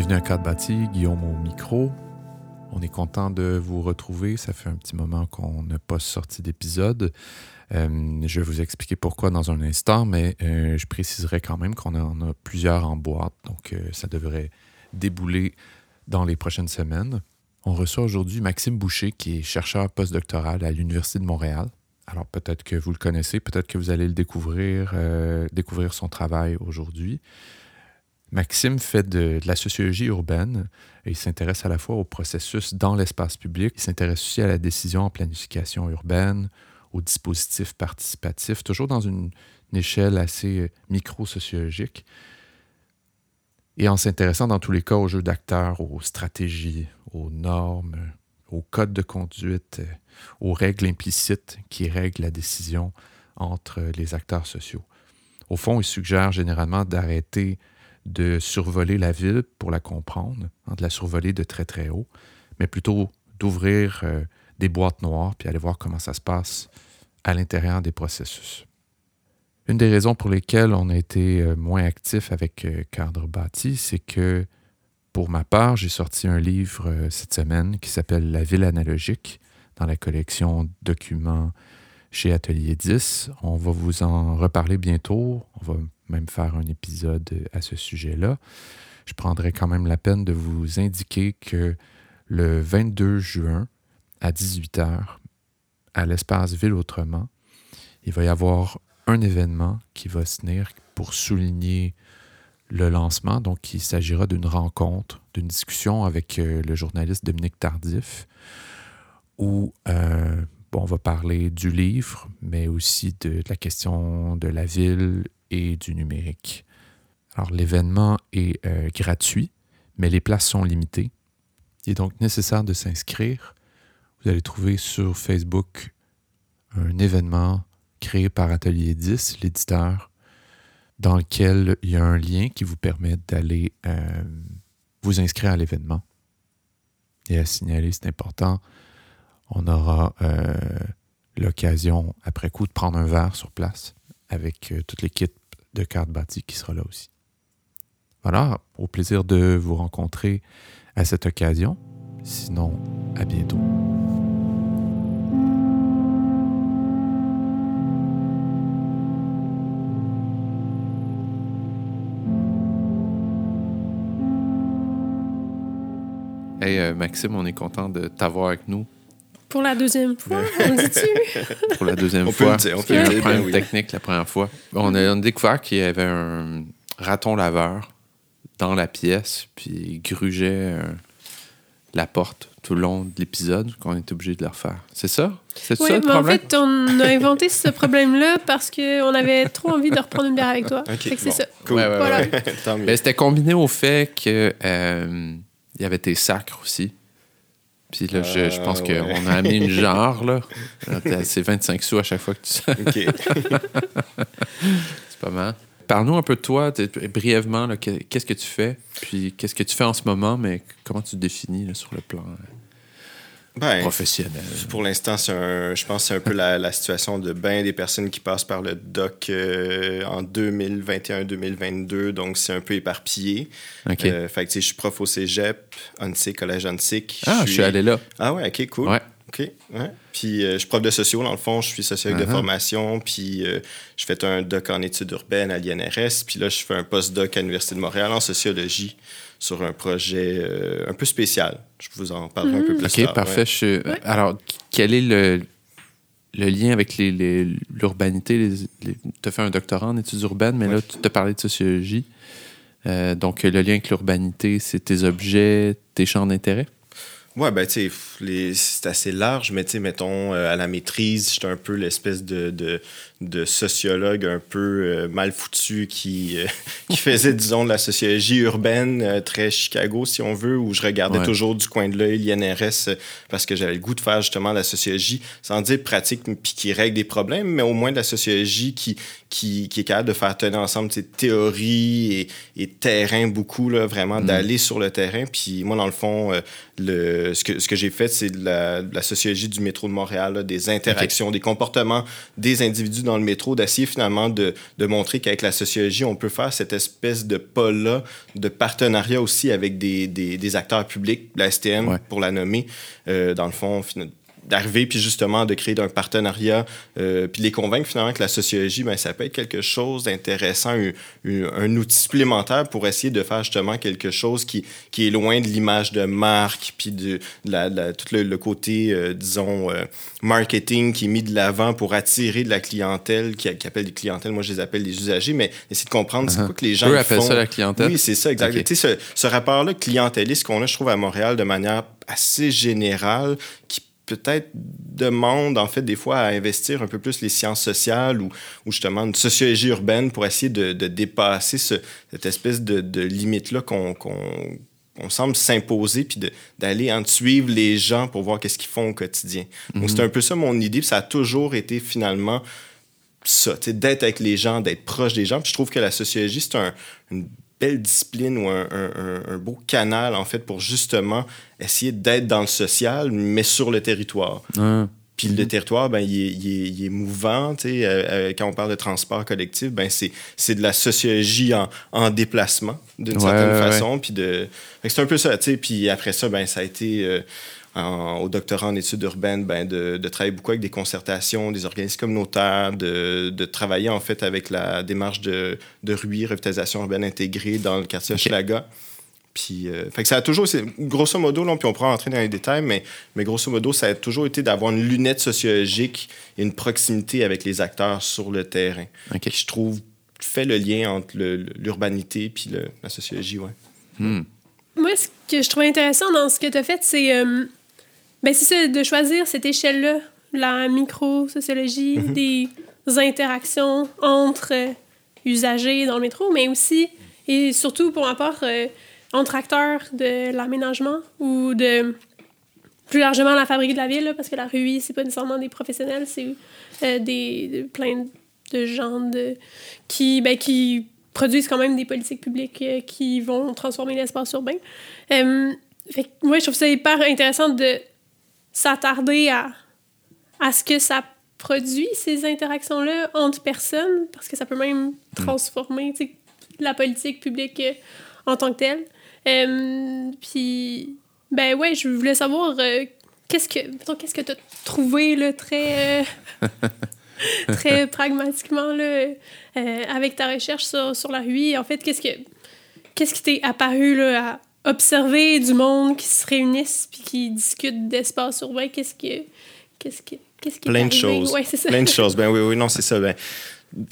Bienvenue à Cadre Guillaume au micro. On est content de vous retrouver. Ça fait un petit moment qu'on n'a pas sorti d'épisode. Euh, je vais vous expliquer pourquoi dans un instant, mais euh, je préciserai quand même qu'on en a plusieurs en boîte, donc euh, ça devrait débouler dans les prochaines semaines. On reçoit aujourd'hui Maxime Boucher, qui est chercheur postdoctoral à l'Université de Montréal. Alors peut-être que vous le connaissez, peut-être que vous allez le découvrir, découvrir son travail aujourd'hui. Maxime fait de, la sociologie urbaine et il s'intéresse à la fois au processus dans l'espace public, il s'intéresse aussi à la décision en planification urbaine, aux dispositifs participatifs, toujours dans une, échelle assez micro-sociologique. Et en s'intéressant dans tous les cas aux jeux d'acteurs, aux stratégies, aux normes, aux codes de conduite, aux règles implicites qui règlent la décision entre les acteurs sociaux. Au fond, il suggère généralement d'arrêter de survoler la ville pour la comprendre, hein, de la survoler de très très haut, mais plutôt d'ouvrir euh, des boîtes noires puis aller voir comment ça se passe à l'intérieur des processus. Une des raisons pour lesquelles on a été euh, moins actif avec euh, Cadre Bâti, c'est que pour ma part, j'ai sorti un livre cette semaine qui s'appelle La ville analogique dans la collection Documents chez Atelier 10. On va vous en reparler bientôt. On va même faire un épisode à ce sujet-là. Je prendrai quand même la peine de vous indiquer que le 22 juin à 18h, à l'espace Ville Autrement, il va y avoir un événement qui va se tenir pour souligner le lancement. Donc, il s'agira d'une rencontre, d'une discussion avec euh, le journaliste Dominique Tardif, où euh, bon, on va parler du livre, mais aussi de la question de la ville et du numérique. Alors l'événement est euh, gratuit, mais les places sont limitées. Il est donc nécessaire de s'inscrire. Vous allez trouver sur Facebook un événement créé par Atelier 10, l'éditeur, dans lequel il y a un lien qui vous permet d'aller euh, vous inscrire à l'événement. Et à signaler, c'est important, on aura euh, l'occasion, après coup, de prendre un verre sur place avec toute l'équipe de carte bâtie qui sera là aussi. Voilà, au plaisir de vous rencontrer à cette occasion. Sinon, à bientôt. Hey euh, Maxime, on est content de t'avoir avec nous pour la deuxième fois, on dit-tu? Pour la deuxième fois. Peut on peut un problème ben technique la première fois. On a, découvert qu'il y avait un raton laveur dans la pièce, puis il grugeait euh, la porte tout le long de l'épisode, qu'on est obligé de le refaire. C'est ça? C'est oui, ça le mais En fait, on a inventé ce problème-là parce qu'on avait trop envie de reprendre une bière avec toi. c'est ça. Cool. Ben, c'était combiné au fait qu'il euh, y avait tes sacres aussi. Puis là, je, je pense euh, qu'on a mis une genre, là. C'est 25 sous à chaque fois que tu... OK. C'est pas mal. Parle-nous un peu de toi, brièvement, qu'est-ce que tu fais, puis qu'est-ce que tu fais en ce moment, mais comment tu te définis là, sur le plan euh, ben, professionnel. Pour l'instant, je pense que c'est un peu la, situation de bien des personnes qui passent par le doc euh, en 2021-2022, donc c'est un peu éparpillé. Euh, fait que, je suis prof au cégep, ONSIC, collège ONSIC. Ah, je suis... allé là. Ah ouais, ok, cool. Ouais. OK. Ouais. Puis euh, je suis prof de socio, dans le fond. Je suis sociologue de uh-huh. formation. Puis je fais un doc en études urbaines à l'INRS. Puis là, je fais un post-doc à l'Université de Montréal en sociologie sur un projet euh, un peu spécial. Je vous en parlerai un peu plus tard. OK, parfait. Alors, quel est le, le lien avec l'urbanité? Tu as fait un doctorat en études urbaines, mais là, tu te parlais de sociologie. Euh, donc, le lien avec l'urbanité, c'est tes objets, tes champs d'intérêt? Ouais, ben, tu sais, c'est assez large, mais tu sais, mettons, euh, à la maîtrise, j'étais un peu l'espèce de, de, de, sociologue un peu euh, mal foutu qui, euh, qui faisait, disons, de la sociologie urbaine, très Chicago, si on veut, où je regardais toujours du coin de l'œil l'INRS parce que j'avais le goût de faire justement de la sociologie, sans dire pratique, puis qui règle des problèmes, mais au moins de la sociologie qui, qui, qui est capable de faire tenir ensemble ces théories et, et terrain beaucoup, là, vraiment, mm. d'aller sur le terrain. Puis moi, dans le fond, le, ce que, ce que j'ai fait, c'est de la, sociologie du métro de Montréal, des interactions, des comportements des individus dans le métro, d'essayer finalement de, de montrer qu'avec la sociologie, on peut faire cette espèce de pas-là, de partenariat aussi avec des, des, des acteurs publics, la STM pour la nommer. Euh, dans le fond, d'arriver puis justement de créer un partenariat euh, puis les convaincre finalement que la sociologie ben ça peut être quelque chose d'intéressant un, outil supplémentaire pour essayer de faire justement quelque chose qui, qui est loin de l'image de marque puis de, la, tout le, côté euh, disons euh, marketing qui est mis de l'avant pour attirer de la clientèle qui, appelle des clientèles moi je les appelle des usagers mais essayer de comprendre c'est uh-huh. quoi que les gens Eux appellent ça la clientèle? Oui c'est ça exactement tu sais ce, ce rapport là clientéliste qu'on a je trouve à Montréal de manière assez générale qui peut-être demande, en fait, des fois, à investir un peu plus les sciences sociales ou, ou justement une sociologie urbaine pour essayer de, dépasser cette espèce de, limite-là qu'on semble s'imposer, puis d'aller en suivre les gens pour voir qu'est-ce qu'ils font au quotidien. Donc, c'est mhm. un peu ça mon idée, puis ça a toujours été finalement ça, d'être avec les gens, d'être proche des gens. Puis je trouve que la sociologie, c'est un, une belle discipline ou un, un, beau canal, en fait, pour justement essayer d'être dans le social, mais sur le territoire. Puis le territoire, ben, il, est, il est, mouvant. Euh, euh, quand on parle de transport collectif, ben, c'est de la sociologie en, en déplacement, d'une certaine façon. Puis de... c'est un peu ça. Puis après ça, ben, ça a été... Euh, au doctorat en études urbaines, ben, de, de, travailler beaucoup avec des concertations, des organismes communautaires, de, de travailler en fait avec la démarche de, de RUI, revitalisation urbaine intégrée, dans le quartier Schlaga. Puis, euh, fait que ça a toujours, grosso modo, là, puis on pourra entrer dans les détails, mais, mais grosso modo, ça a toujours été d'avoir une lunette sociologique et une proximité avec les acteurs sur le terrain. Qui, je trouve, fait le lien entre l'urbanité puis la sociologie, ouais. Hmm. Moi, ce que je trouve intéressant dans ce que tu as fait, c'est euh, ben, c'est ça, de choisir cette échelle-là, la micro-sociologie, mhm. des interactions entre euh, usagers dans le métro, mais aussi, et surtout pour ma part, euh, entre acteurs de l'aménagement ou de plus largement la fabrique de la ville, parce que la RUI, c'est pas nécessairement des professionnels, c'est euh, des, plein de gens de, qui, ben, qui produisent quand même des politiques publiques qui vont transformer l'espace urbain. fait moi, je trouve ça hyper intéressant de s'attarder à, à ce que ça produit, ces interactions-là entre personnes, parce que ça peut même hmm. transformer la politique publique euh, en tant que telle. Euh, puis, ben ouais, je voulais savoir euh, qu'est-ce que qu'est-ce que tu as trouvé là, très, très pragmatiquement là, avec ta recherche sur, sur la rue? En fait, qu'est-ce que qu'est-ce qui t'est apparu là, à, observer du monde qui se réunissent puis qui discutent d'espace urbain, qu'est-ce que qu'est-ce que qu'est-ce qui Plein de choses. Ouais, ça. Plein de choses. Ben oui, oui, non, c'est ça. Ben,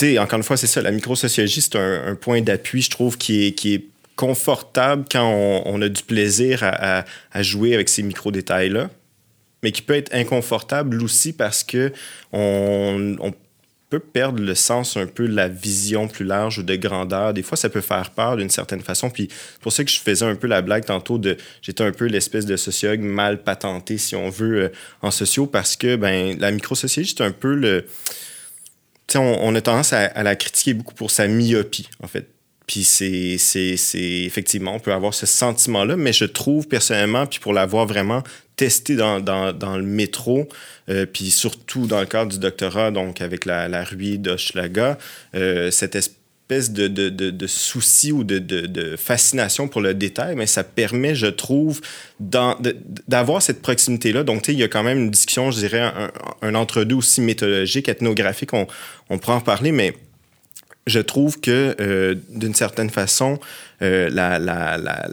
sais, encore une fois, c'est ça. La microsociologie, c'est un, point d'appui, je trouve, qui est, qui est confortable quand on, a du plaisir à, à, jouer avec ces micro-détails-là, mais qui peut être inconfortable aussi parce que on, on peut perdre le sens un peu de la vision plus large ou de grandeur. Des fois, ça peut faire peur d'une certaine façon. Puis c'est pour ça que je faisais un peu la blague tantôt de j'étais un peu l'espèce de sociologue mal patenté, si on veut, euh, en sociaux, parce que ben la microsociologie, c'est un peu le. Sais, on, a tendance à la critiquer beaucoup pour sa myopie, en fait. Puis c'est, c'est, effectivement, on peut avoir ce sentiment-là, mais je trouve personnellement, puis pour l'avoir vraiment testé dans, dans, dans le métro, euh, puis surtout dans le cadre du doctorat, donc avec la, la RUI d'Hochelaga, euh, cette espèce de, de, de, de, souci ou de, de, fascination pour le détail, mais ça permet, je trouve, d'avoir cette proximité-là. Donc, tu sais, il y a quand même une discussion, je dirais, un, un entre-deux aussi méthodologique, ethnographique, on, on pourra en parler, mais je trouve que euh, d'une certaine façon, euh, la, la, la,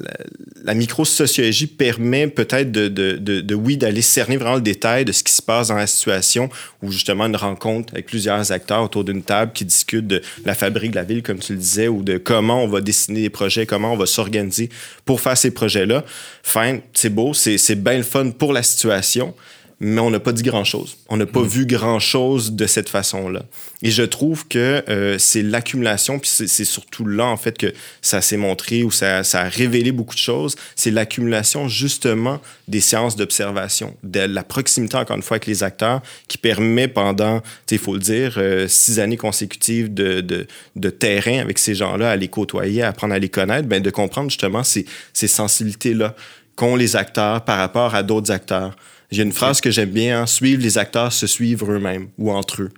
la micro-sociologie permet peut-être de, de, de, oui, d'aller cerner vraiment le détail de ce qui se passe dans la situation ou justement une rencontre avec plusieurs acteurs autour d'une table qui discutent de la fabrique de la ville, comme tu le disais, ou de comment on va dessiner des projets, comment on va s'organiser pour faire ces projets-là. Fine, c'est beau, c'est bien le fun pour la situation, mais on n'a pas dit grand-chose. On n'a pas mm. vu grand-chose de cette façon-là. Et je trouve que euh, c'est l'accumulation, puis c'est surtout là, en fait, que ça s'est montré ou ça, ça, a révélé beaucoup de choses. C'est l'accumulation, justement, des séances d'observation, de la proximité, encore une fois, avec les acteurs, qui permet pendant, il faut le dire, euh, six années consécutives de, de, de terrain avec ces gens-là, à les côtoyer, à apprendre à les connaître, ben, de comprendre, justement, ces, ces sensibilités-là qu'ont les acteurs par rapport à d'autres acteurs Il y a une phrase que j'aime bien, hein, suivre les acteurs se suivre eux-mêmes ou entre eux.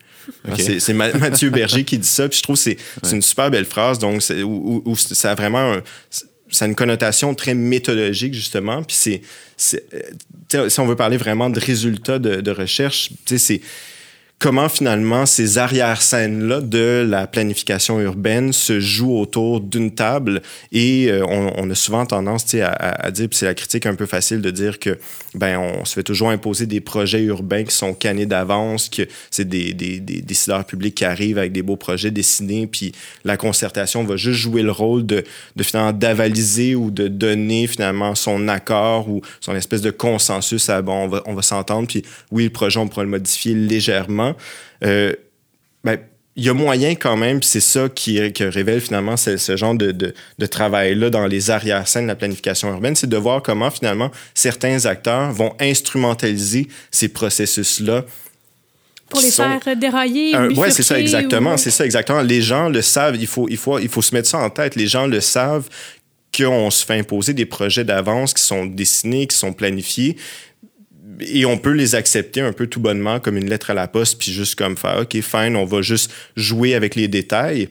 C'est Mathieu Berger qui dit ça, puis je trouve que c'est une super belle phrase, donc où, où, ça a vraiment ça a une connotation très méthodologique, justement. Puis c'est. Si on veut parler vraiment de résultats de, de recherche, c'est comment finalement ces arrière-scènes-là de la planification urbaine se jouent autour d'une table. Et euh, on, a souvent tendance à, à, dire, puis c'est la critique un peu facile de dire que ben on se fait toujours imposer des projets urbains qui sont cannés d'avance, que c'est des, des, des, décideurs publics qui arrivent avec des beaux projets dessinés, puis la concertation va juste jouer le rôle de, de finalement d'avaliser ou de donner finalement son accord ou son espèce de consensus à bon, on va, on va s'entendre, puis oui, le projet, on pourra le modifier légèrement euh, ben, il y a moyen quand même, c'est ça qui, révèle finalement ce, genre de, travail-là dans les arrière-scènes de la planification urbaine, c'est de voir comment finalement certains acteurs vont instrumentaliser ces processus-là. Pour les faire dérailler. oui, c'est ça, exactement. C'est ça, exactement. Les gens le savent, il faut, il, faut, il faut se mettre ça en tête. Les gens le savent qu'on se fait imposer des projets d'avance qui sont dessinés, qui sont planifiés, et on peut les accepter un peu tout bonnement comme une lettre à la poste, puis juste comme faire, OK, fine, on va juste jouer avec les détails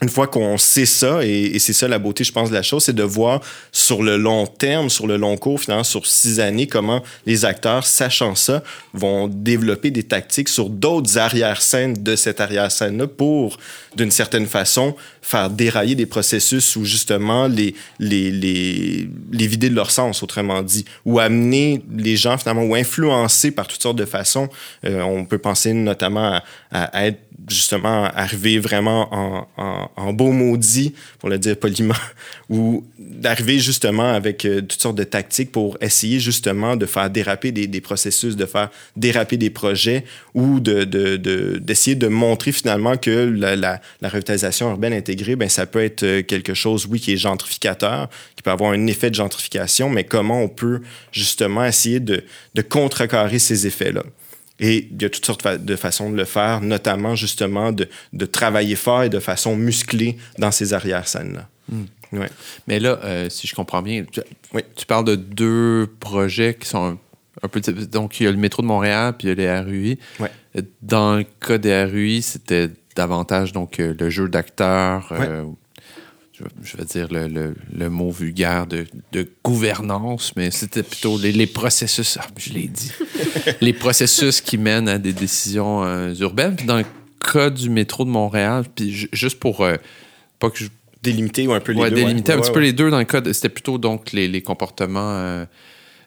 une fois qu'on sait ça, et, c'est ça la beauté, je pense, de la chose, c'est de voir sur le long terme, sur le long cours, finalement, sur six années, comment les acteurs, sachant ça, vont développer des tactiques sur d'autres arrière-scènes de cette arrière-scène-là pour, d'une certaine façon, faire dérailler des processus ou justement les, les, les, les vider de leur sens, autrement dit, ou amener les gens, finalement, ou influencer par toutes sortes de façons. Euh, on peut penser notamment à, à être justement arriver vraiment en, en, beau maudit, pour le dire poliment, ou d'arriver justement avec euh, toutes sortes de tactiques pour essayer justement de faire déraper des, processus, de faire déraper des projets ou d'essayer de, montrer finalement que la, revitalisation urbaine intégrée, ben, ça peut être euh, quelque chose, oui, qui est gentrificateur, qui peut avoir un effet de gentrification, mais comment on peut justement essayer de contrecarrer ces effets-là. Et il y a toutes sortes de façons de le faire, notamment justement de, de travailler fort et de façon musclée dans ces arrière-scènes-là. Hmm. Ouais. Mais là, euh, si je comprends bien, tu, oui. tu, parles de deux projets qui sont un, peu. Donc, il y a le métro de Montréal puis il y a les RUI. Ouais. Dans le cas des RUI, c'était davantage donc euh, le jeu d'acteurs. Euh, je vais dire le, le, mot vulgaire de, de gouvernance, mais c'était plutôt les, les processus, ah, je l'ai dit, les processus qui mènent à des décisions euh, urbaines. Puis dans le cas du métro de Montréal, puis juste pour euh, pas que je délimiter ou un peu les ouais, deux. Délimiter un petit peu les deux. Dans le cas, c'était plutôt donc les, les comportements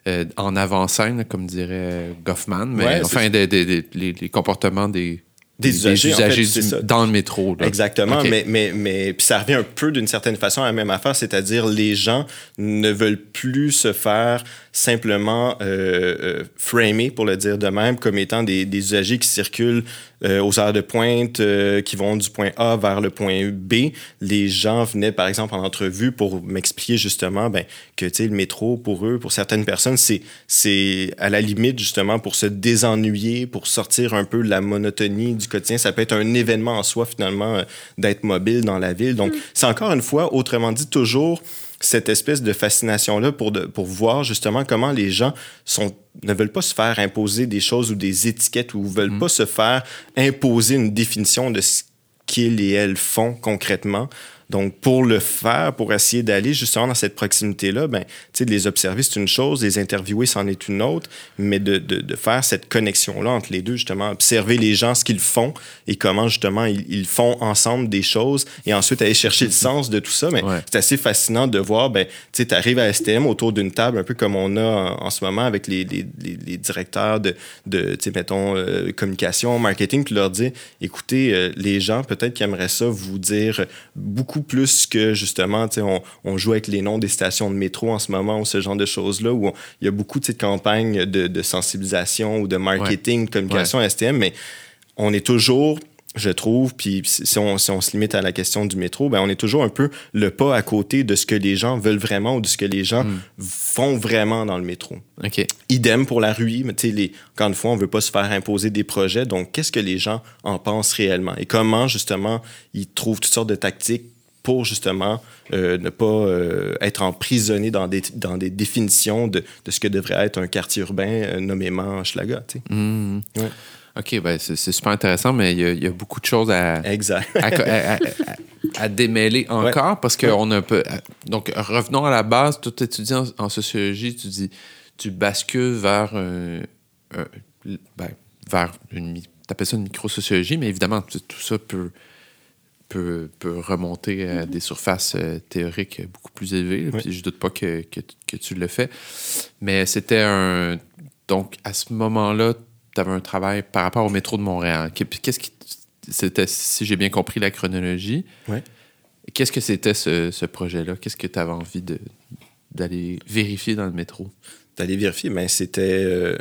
euh, en avant-scène, comme dirait Goffman, mais enfin des, des, les comportements des des usagers, dans le métro. Exactement, mais, mais, mais puis ça revient un peu d'une certaine façon à la même affaire, c'est-à-dire les gens ne veulent plus se faire simplement euh, euh, framer, pour le dire de même, comme étant des, des usagers qui circulent euh, aux heures de pointe, euh, qui vont du point A vers le point B. Les gens venaient, par exemple, en entrevue pour m'expliquer justement ben, que le métro, pour eux, pour certaines personnes, c'est, c'est à la limite justement pour se désennuyer, pour sortir un peu de la monotonie du quotidien. Ça peut être un événement en soi, finalement, euh, d'être mobile dans la ville. Donc, mm. c'est encore une fois, autrement dit, toujours cette espèce de fascination-là pour, pour voir justement comment les gens sont, ne veulent pas se faire imposer des choses ou des étiquettes ou veulent mm. pas se faire imposer une définition de ce qu'ils et elles font concrètement. Donc, pour le faire, pour essayer d'aller justement dans cette proximité-là, ben, de les observer, c'est une chose, les interviewer, c'en est une autre, mais de, de, de faire cette connexion-là entre les deux, justement, observer les gens, ce qu'ils font et comment justement ils, ils, font ensemble des choses et ensuite aller chercher le sens de tout ça. Mais c'est assez fascinant de voir, ben, tu arrives à STM autour d'une table, un peu comme on a en, ce moment avec les, les, les, directeurs de, de mettons, euh, communication, marketing, puis leur dire, écoutez, euh, les gens, peut-être qu'ils aimeraient ça vous dire beaucoup plus que justement, on, on joue avec les noms des stations de métro en ce moment ou ce genre de choses-là, où il y a beaucoup de campagnes de, de, sensibilisation ou de marketing, de communication STM, mais on est toujours je trouve, puis si on, si on, se limite à la question du métro, ben on est toujours un peu le pas à côté de ce que les gens veulent vraiment ou de ce que les gens hmm. font vraiment dans le métro. Idem pour la rue, mais les, encore une fois, on veut pas se faire imposer des projets, donc qu'est-ce que les gens en pensent réellement? Et comment justement ils trouvent toutes sortes de tactiques pour justement euh, ne pas euh, être emprisonné dans des, dans des définitions de, de, ce que devrait être un quartier urbain, euh, nommément Schlaga. Mmh. Ouais. OK, ben c'est super intéressant, mais il y, a, il y, a beaucoup de choses à, à, à, à, démêler encore ouais. parce qu'on a un peu. Donc, revenons à la base. Tout étudiant en, en sociologie, tu dis tu bascules vers, ben, vers une. Tu appelles ça une microsociologie, mais évidemment, tout ça peut Peut, peut, remonter à des surfaces euh, théoriques beaucoup plus élevées. Oui. Puis je doute pas que, que, que, tu le fais. Mais c'était un. Donc, à ce moment-là, tu avais un travail par rapport au métro de Montréal. Qu'est-ce qui. C'était, si j'ai bien compris la chronologie. Oui. Qu'est-ce que c'était ce, ce projet-là? Qu'est-ce que tu avais envie de, d'aller vérifier dans le métro? D'aller vérifier, mais c'était... Euh,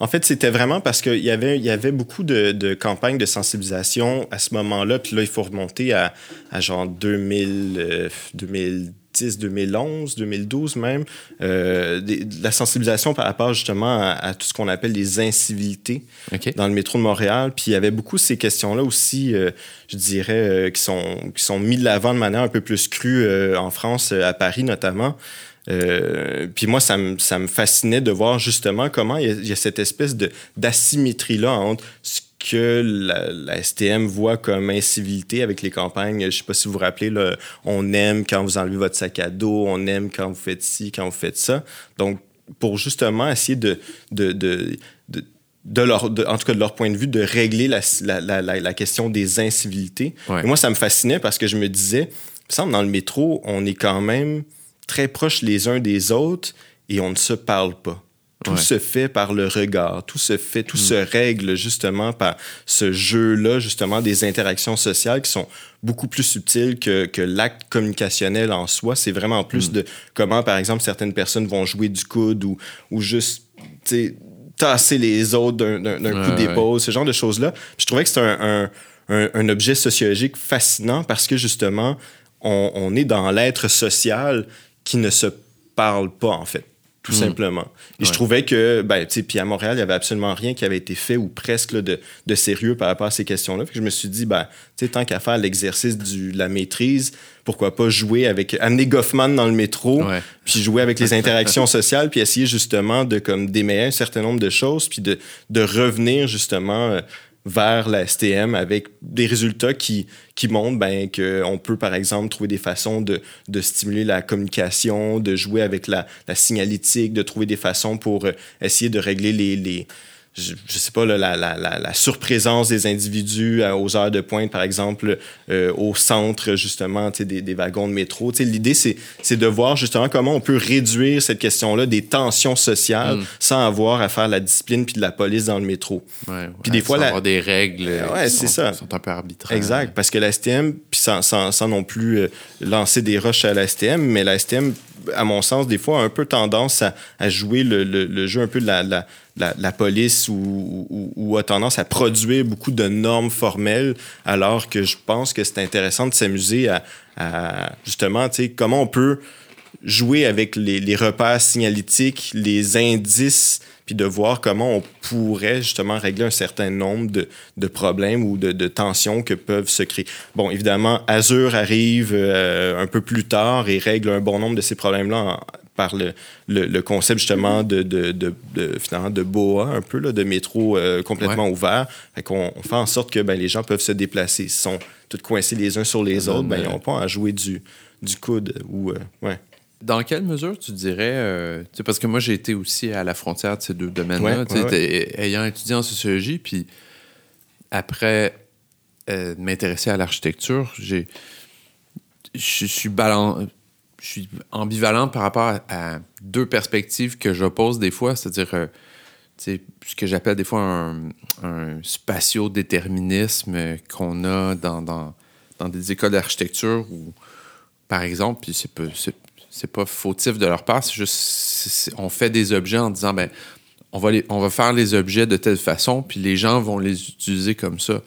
en fait, c'était vraiment parce qu'il y avait, y avait beaucoup de, de, campagnes de sensibilisation à ce moment-là. Puis là, il faut remonter à, à genre 2000, euh, 2010, 2011, 2012 même. Euh, des, de la sensibilisation par rapport justement à, à tout ce qu'on appelle les incivilités okay. dans le métro de Montréal. Puis il y avait beaucoup ces questions-là aussi, euh, je dirais, qui, sont, qui sont mis de l'avant de manière un peu plus crue euh, en France, à Paris notamment. Euh, puis moi, ça me, ça me fascinait de voir justement comment il y a, il y a cette espèce de, d'asymétrie-là entre ce que la, la, STM voit comme incivilité avec les campagnes. Je sais pas si vous vous rappelez, là, on aime quand vous enlevez votre sac à dos, on aime quand vous faites ci, quand vous faites ça. Donc, pour justement essayer de, de, de, de de leur, de, en tout cas de leur point de vue, de régler la, la, la, la question des incivilités. Ouais. Et moi, ça me fascinait parce que je me disais, il me semble, dans le métro, on est quand même très proches les uns des autres et on ne se parle pas. Tout Ouais. se fait par le regard, tout se fait, tout se règle justement par ce jeu-là, justement, des interactions sociales qui sont beaucoup plus subtiles que, que l'acte communicationnel en soi. C'est vraiment plus de comment, par exemple, certaines personnes vont jouer du coude ou, ou juste, tasser les autres d'un, coup Ouais, d'épaule, ce genre de choses-là. Je trouvais que c'était un, un, un, un objet sociologique fascinant parce que justement, on, on est dans l'être social qui ne se parle pas, en fait tout Mm. simplement. Et Ouais. je trouvais que, ben, tu sais, puis à Montréal, il y avait absolument rien qui avait été fait ou presque là, de, de sérieux par rapport à ces questions-là. Que je me suis dit, ben, tu sais, tant qu'à faire l'exercice de la maîtrise, pourquoi pas jouer avec, amener Goffman dans le métro, puis jouer avec les interactions sociales, puis essayer justement de comme démêler un certain nombre de choses, puis de, de revenir justement euh, vers la STM avec des résultats qui, qui montrent ben, qu'on peut, par exemple, trouver des façons de, de stimuler la communication, de jouer avec la, la signalétique, de trouver des façons pour euh, essayer de régler les, les je, je sais pas, là, la, la, la, la surprésence des individus à- aux heures de pointe, par exemple, euh, au centre, justement, des, des wagons de métro. L'idée, c'est de voir justement comment on peut réduire cette question-là des tensions sociales Mm. sans avoir à faire la discipline puis de la police dans le métro. Ouais, Puis des ouais, fois, la- avoir des règles euh, Ouais, qui c'est sont, ça. sont un peu arbitraires. Exact, parce que la STM, puis sans, sans, sans non plus euh, lancer des roches à la STM, mais la STM, à mon sens, des fois, un peu tendance à, à jouer le, le, le jeu un peu de la, la, la, la police ou, ou, ou a tendance à produire beaucoup de normes formelles, alors que je pense que c'est intéressant de s'amuser à, à justement, tu sais, comment on peut jouer avec les, les repères signalétiques, les indices, puis de voir comment on pourrait justement régler un certain nombre de, de problèmes ou de, de tensions que peuvent se créer. Bon, évidemment, Azure arrive euh, un peu plus tard et règle un bon nombre de ces problèmes-là par le, le, le concept justement de, de, de, de, finalement de BOA, un peu, là, de métro euh, complètement ouvert. Fait qu'on on fait en sorte que ben, les gens peuvent se déplacer. Ils sont tous coincés les uns sur les autres, ben, ils euh, n'ont pas à jouer du, du coude ou... euh, ouais. Dans quelle mesure tu dirais, euh, parce que moi j'ai été aussi à la frontière de ces deux domaines-là, Ouais, ouais, ayant étudié en sociologie, puis après euh, m'intéresser à l'architecture, j'ai, je suis balan- je suis ambivalent par rapport à, à deux perspectives que j'oppose des fois, c'est-à-dire euh, ce que j'appelle des fois un, un spatio-déterminisme qu'on a dans, dans, dans des écoles d'architecture où, par exemple, puis c'est c'est, c'est pas fautif de leur part, c'est juste on fait des objets en disant ben on va, les, on va faire les objets de telle façon, puis les gens vont les utiliser comme ça.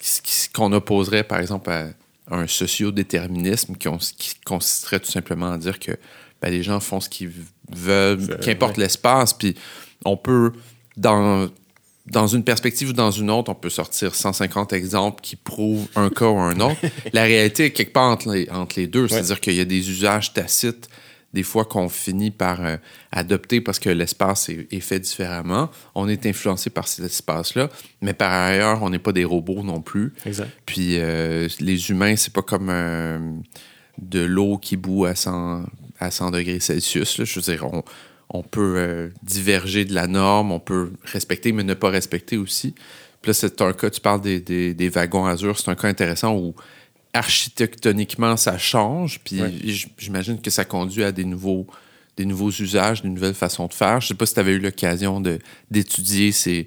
Ce qu'on opposerait, par exemple, à un sociodéterminisme qui, on- qui consisterait tout simplement à dire que ben, les gens font ce qu'ils Veulent, qu'importe l'espace, puis on peut, dans dans une perspective ou dans une autre, on peut sortir 150 exemples qui prouvent un cas ou un autre. La réalité est quelque part entre les, entre les deux. C'est-à-dire qu'il y a des usages tacites, des fois qu'on finit par euh, adopter parce que l'espace est, est, fait différemment. On est influencé par cet espace-là, mais par ailleurs, on n'est pas des robots non plus. Exact. Puis euh, les humains, c'est pas comme euh, de l'eau qui bout à 100, à 100 degrés Celsius. Là. Je veux dire, on, on peut euh, diverger de la norme, on peut respecter, mais ne pas respecter aussi. Puis là, c'est un cas, tu parles des, des, des wagons Azur, c'est un cas intéressant où architectoniquement, ça change, puis Ouais. j'imagine que ça conduit à des nouveaux, des nouveaux usages, des nouvelles façons de faire. Je sais pas si tu avais eu l'occasion d'étudier ces,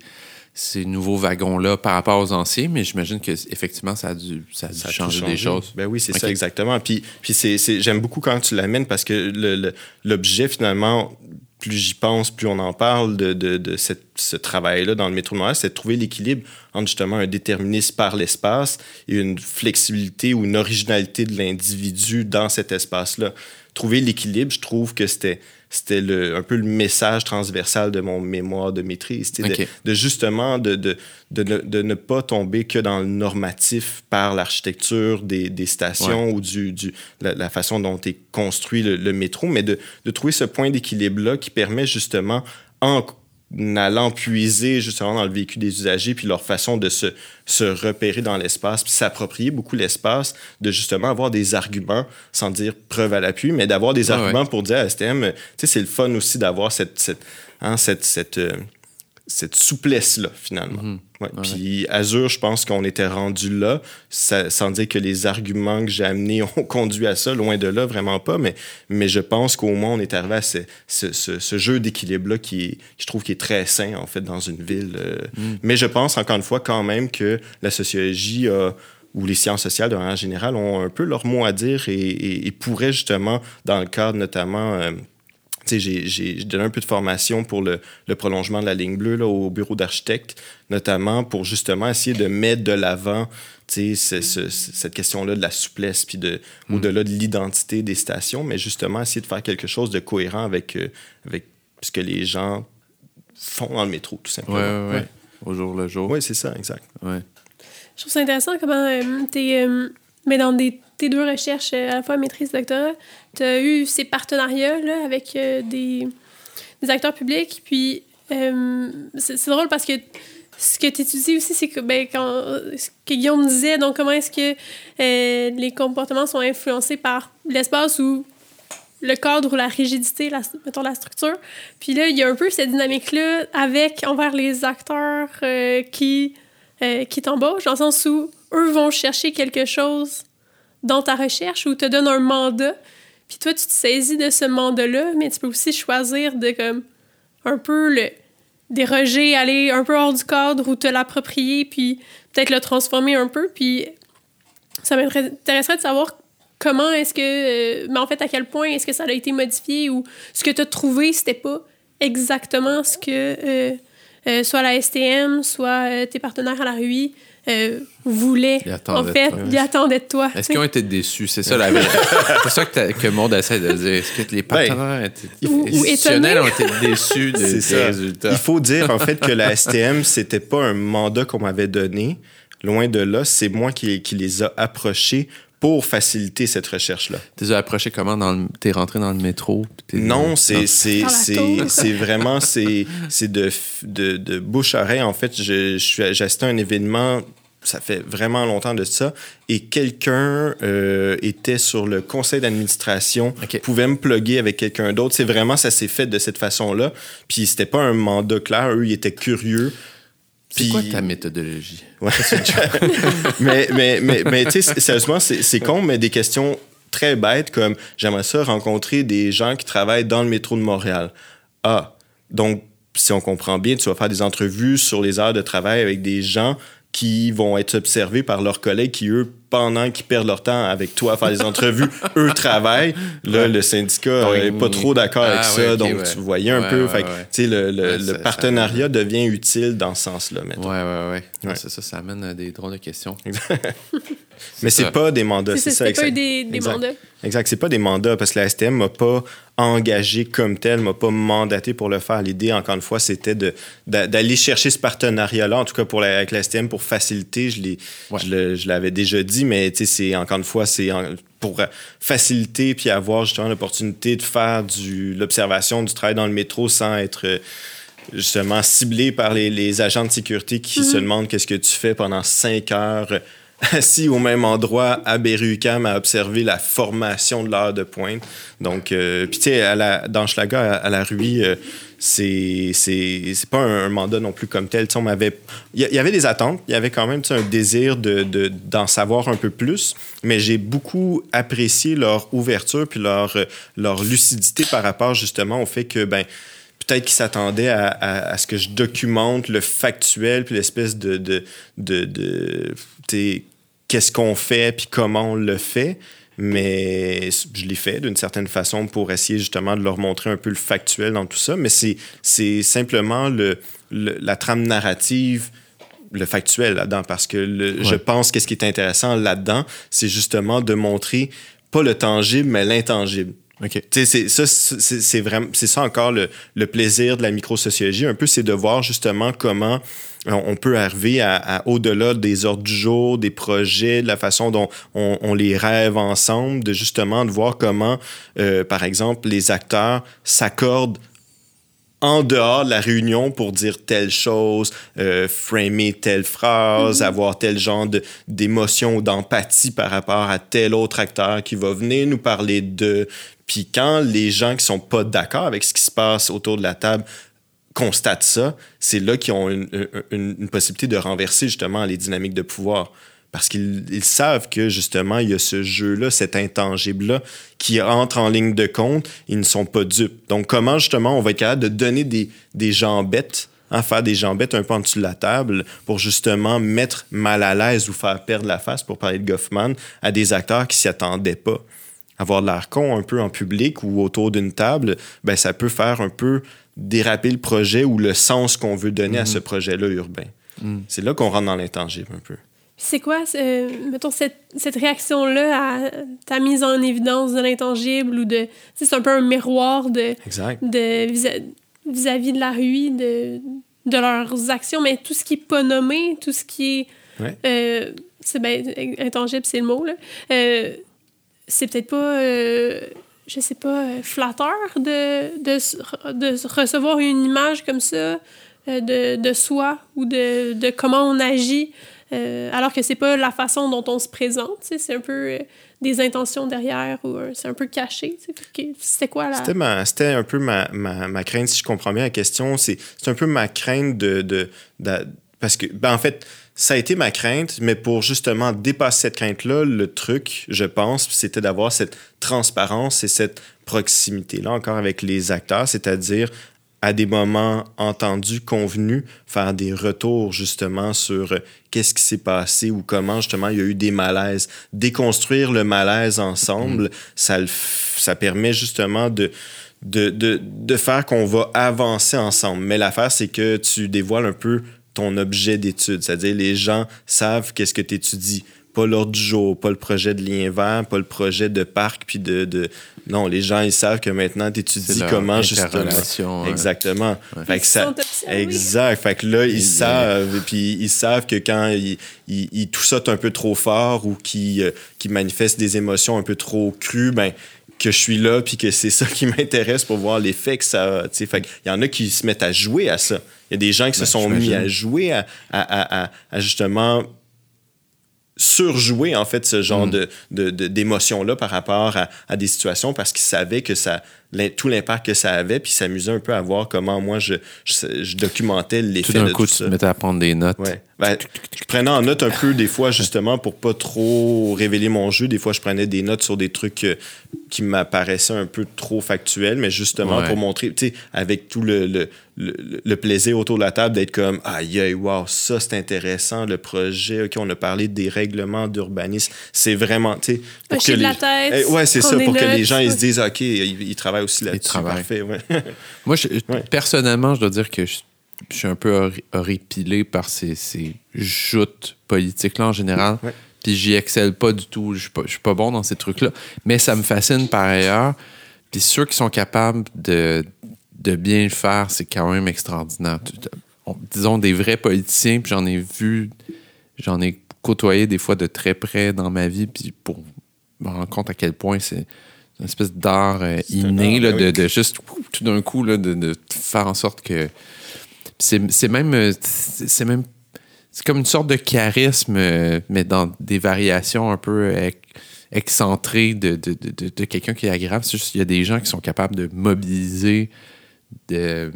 ces nouveaux wagons-là par rapport aux anciens, mais j'imagine qu'effectivement, ça a dû, ça a dû Ça a changer des choses. Ben oui, c'est ça exactement. Puis, puis c'est, j'aime beaucoup quand tu l'amènes parce que l'objet, finalement, plus j'y pense, plus on en parle de, de, de ce travail-là dans le métro de Montréal, c'est de trouver l'équilibre entre justement un déterminisme par l'espace et une flexibilité ou une originalité de l'individu dans cet espace-là. Trouver l'équilibre, je trouve que c'était c'était le, un peu le message transversal de mon mémoire de maîtrise. tu sais, Ok. de, de justement de, de, de, ne, de ne pas tomber que dans le normatif par l'architecture des, des stations ou du, du, la, la façon dont est construit le, le métro, mais de, de trouver ce point d'équilibre-là qui permet justement, en allant puiser justement dans le vécu des usagers, puis leur façon de se, se repérer dans l'espace, puis s'approprier beaucoup l'espace, de justement avoir des arguments, sans dire preuve à l'appui, mais d'avoir des Ah ouais. arguments pour dire à STM, tu sais, c'est le fun aussi d'avoir cette, cette, hein, cette, cette, euh, cette souplesse-là, finalement. Mhm. Ouais. Ouais. Puis Azure, je pense qu'on était rendu là, ça- sans dire que les arguments que j'ai amenés ont conduit à ça, loin de là, vraiment pas, mais, mais je pense qu'au moins on est arrivé à ce, ce, ce- ce jeu d'équilibre-là qui, je trouve qui est très sain, en fait, dans une ville. euh. Mais je pense, encore une fois, quand même que la sociologie a ou les sciences sociales de manière générale ont un peu leur mot à dire et, et- et pourraient justement, dans le cadre notamment euh, j'ai- donné un peu de formation pour le, le prolongement de la ligne bleue là, au bureau d'architecte, notamment pour justement essayer de mettre de l'avant tu sais, ce- ce- cette question-là de la souplesse, puis de, au-delà de l'identité des stations, mais justement essayer de faire quelque chose de cohérent avec, euh, avec ce que les gens font dans le métro, tout Ouais, simplement. ouais, ouais. Au jour le jour. Ouais, c'est ça, exact. Ouais. Je trouve ça intéressant comment euh, t'es, euh, mais dans des, tes deux recherches, euh, à la fois maîtrise et doctorat, tu as eu ces partenariats-là avec euh, des, acteurs publics. Puis euh, c'est drôle parce que ce que tu étudies aussi, c'est que, ben, quand, Guillaume disait, donc comment est-ce que les comportements sont influencés par l'espace ou le cadre ou la rigidité, la, mettons la structure. Puis là, il y a un peu cette dynamique-là avec, envers les acteurs qui, qui t'embauchent, dans le sens où eux vont chercher quelque chose dans ta recherche ou te donnent un mandat. Puis toi, tu te saisis de ce mandat-là, mais tu peux aussi choisir de, comme, un peu le déroger, aller un peu hors du cadre ou te l'approprier, puis peut-être le transformer un peu. Puis ça m'intéresserait de savoir comment est-ce que. euh, mais en fait, à quel point est-ce que ça a été modifié ou ce que tu as trouvé, c'était pas exactement ce que euh, euh, soit la STM, soit tes partenaires à la RUI euh, voulaient. En fait, de toi. ils attendaient de toi. Est-ce qu'ils ont été déçus? C'est ça la vérité. C'est ça que, que le monde essaie de dire. Est-ce que les partenaires Ou- ou institutionnels ont été déçus des ça. résultats? Il faut dire en fait que la STM, c'était pas un mandat qu'on m'avait donné. Loin de là, c'est moi qui, qui les a approchés pour faciliter cette recherche-là. T'es approché comment? Dans le... T'es rentré dans le métro? Non, c'est c'est vraiment c'est c'est de, de de bouche à oreille en fait. Je, je suis j'ai assisté à un événement. Ça fait vraiment longtemps de ça. Et quelqu'un euh, était sur le conseil d'administration, pouvait me plugger avec quelqu'un d'autre. C'est vraiment, ça s'est fait de cette façon-là. Puis c'était pas un mandat clair. Eux, ils étaient curieux. C'est Puis- quoi ta méthodologie? Ouais, mais, mais, mais, mais tu sais, sérieusement, c'est con, mais des questions très bêtes comme j'aimerais ça rencontrer des gens qui travaillent dans le métro de Montréal. Ah, donc, si on comprend bien, tu vas faire des entrevues sur les heures de travail avec des gens qui vont être observés par leurs collègues qui, eux, pendant qu'ils perdent leur temps avec toi à faire des entrevues, eux travaillent. Là, le syndicat n'est pas trop d'accord avec Ah, ça. donc, ouais. tu voyais un Ouais, peu. ouais, fait le, le- Ouais, le partenariat devient utile dans ce sens-là. Non, Ouais. c'est ça, ça amène à des drôles de questions. Mais c'est ça. pas des mandats, C'est c'est ça, ça. c'était pas exact. des, des Exact. mandats. Exact, c'est pas des mandats parce que la STM m'a pas engagé comme tel, m'a pas mandaté pour le faire. L'idée, encore une fois, c'était de, d'a- d'aller chercher ce partenariat-là, en tout cas pour la, avec la STM, pour faciliter. Je, l'ai- Ouais. je, le- je l'avais déjà dit, mais c'est encore une fois, c'est en- pour faciliter puis avoir justement l'opportunité de faire du l'observation du travail dans le métro sans être euh, justement ciblé par les, les agents de sécurité qui se demandent qu'est-ce que tu fais pendant cinq heures euh, assis au même endroit à Berry-UQAM à observer la formation de l'heure de pointe. Donc, euh, puis tu sais, dans Schlaga, à, à la Rue, euh, c'est c'est pas un, mandat non plus comme tel. Tu sais, on m'avait il y, avait des attentes, il y avait quand même un désir de de- d'en savoir un peu plus, mais j'ai beaucoup apprécié leur ouverture puis leur leur lucidité par rapport justement au fait que ben peut-être qu'ils s'attendaient à, à- à ce que je documente le factuel puis l'espèce de de de, de qu'est-ce qu'on fait puis comment on le fait. Mais je l'ai fait d'une certaine façon pour essayer justement de leur montrer un peu le factuel dans tout ça. Mais c'est simplement le, le- la trame narrative le factuel là-dedans parce que le- je pense que ce qui est intéressant là-dedans c'est justement de montrer pas le tangible mais l'intangible OK. tu sais, c'est ça, c'est vraiment, c'est ça encore le, le plaisir de la microsociologie. Un peu, c'est de voir justement comment on on peut arriver à, à au-delà des ordres du jour, des projets, de la façon dont on, on les rêve ensemble, de justement de voir comment, euh, par exemple, les acteurs s'accordent en dehors de la réunion pour dire telle chose, euh, framer telle phrase, avoir tel genre de- d'émotion ou d'empathie par rapport à tel autre acteur qui va venir nous parler de. Puis quand les gens qui sont pas d'accord avec ce qui se passe autour de la table constatent ça, c'est là qu'ils ont une, possibilité de renverser justement les dynamiques de pouvoir. Parce qu'ils ils savent que justement, il y a ce jeu-là, cet intangible-là, qui entre en ligne de compte, ils ne sont pas dupes. Donc, comment justement on va être capable de donner des, des jambettes, hein, faire des jambettes un peu en dessous de la table pour justement mettre mal à l'aise ou faire perdre la face, pour parler de Goffman, à des acteurs qui s'y attendaient pas? Avoir de l'air con un peu en public ou autour d'une table, ben ça peut faire un peu déraper le projet ou le sens qu'on veut donner à ce projet-là urbain. C'est là qu'on rentre dans l'intangible un peu. C'est quoi, euh, mettons, cette, cette réaction-là à ta mise en évidence de l'intangible ou de. C'est un peu un miroir de, Exact. de vis- vis-à-vis de la rue, de, de leurs actions, mais tout ce qui est pas nommé, tout ce qui est. Ouais. euh, c'est ben, intangible, c'est le mot, là. Euh, c'est peut-être pas. euh, je sais pas, euh, flatteur de, de, de recevoir une image comme ça euh, de, de soi ou de, de comment on agit, euh, alors que c'est pas la façon dont on se présente, c'est un peu des intentions derrière ou c'est un peu caché. C'était quoi la... C'était, un peu ma, ma, ma crainte, si je comprends bien la question. C'est, un peu ma crainte de. de, de- parce que, ben, en fait, ça a été ma crainte, mais pour justement dépasser cette crainte-là, le truc, je pense, c'était d'avoir cette transparence et cette proximité-là encore avec les acteurs, c'est-à-dire à des moments entendus, convenus, faire des retours justement sur euh, qu'est-ce qui s'est passé ou comment justement il y a eu des malaises. Déconstruire le malaise ensemble, ça, le ça permet justement de, de, de, de faire qu'on va avancer ensemble. Mais l'affaire, c'est que tu dévoiles un peu ton objet d'étude, c'est-à-dire les gens savent qu'est-ce que tu étudies. Pas l'ordre du jour, pas le projet de lien vert, pas le projet de parc, puis de, de... Non, les gens, ils savent que maintenant, tu étudies comment, justement. Exactement. Ouais. Fait que ça... Exact. Fait que là, ils Ils- savent, et puis ils savent que quand ils, ils, ils tout sautent un peu trop fort ou qu'ils euh, qu'ils manifestent des émotions un peu trop crues, ben que je suis là puis que c'est ça qui m'intéresse pour voir l'effet que ça a. Fait qu'il y en a qui se mettent à jouer à ça. Il y a des gens qui se Ben, sont mis à jouer à, à, à, justement surjouer en fait ce genre Mm. de, de, de- d'émotions-là par rapport à, à des situations parce qu'ils savaient que ça tout l'impact que ça avait puis s'amusaient un peu à voir comment moi je, je, je documentais l'effet Tout d'un coup, tout tu ça. te mettais à prendre des notes. Ouais. Ben, je prenais en note un peu des fois justement pour pas trop révéler mon jeu. Des fois, je prenais des notes sur des trucs euh, qui m'apparaissaient un peu trop factuels, mais justement Ouais. pour montrer, tu sais, avec tout le, le, le, le plaisir autour de la table d'être comme aïe aïe wow ça c'est intéressant le projet ok on a parlé des règlements d'urbanisme c'est vraiment tu sais pour que de les la tête, Eh, ouais c'est ça pour que les gens ils se disent ok ils, ils travaillent aussi là-dessus travaillent. parfait ouais. Moi, je- Ouais. personnellement, je dois dire que je, je suis un peu horri- horripilé par ces, ces joutes politiques-là en général. Ouais. Puis j'y excelle pas du tout. Je suis pas, je suis pas bon dans ces trucs-là. Mais ça me fascine par ailleurs. Puis ceux qui sont capables de, de bien le faire, c'est quand même extraordinaire. On- disons des vrais politiciens, puis j'en ai vu, j'en ai côtoyé des fois de très près dans ma vie, puis pour me rendre compte à quel point c'est une espèce d'art euh, inné là, oui. de, de juste tout d'un coup là, de, de faire en sorte que c'est même euh, c'est même c'est comme une sorte de charisme euh, mais dans des variations un peu excentrées de, de, de, quelqu'un qui est agréable c'est juste qu'il y a des gens qui sont capables de mobiliser de,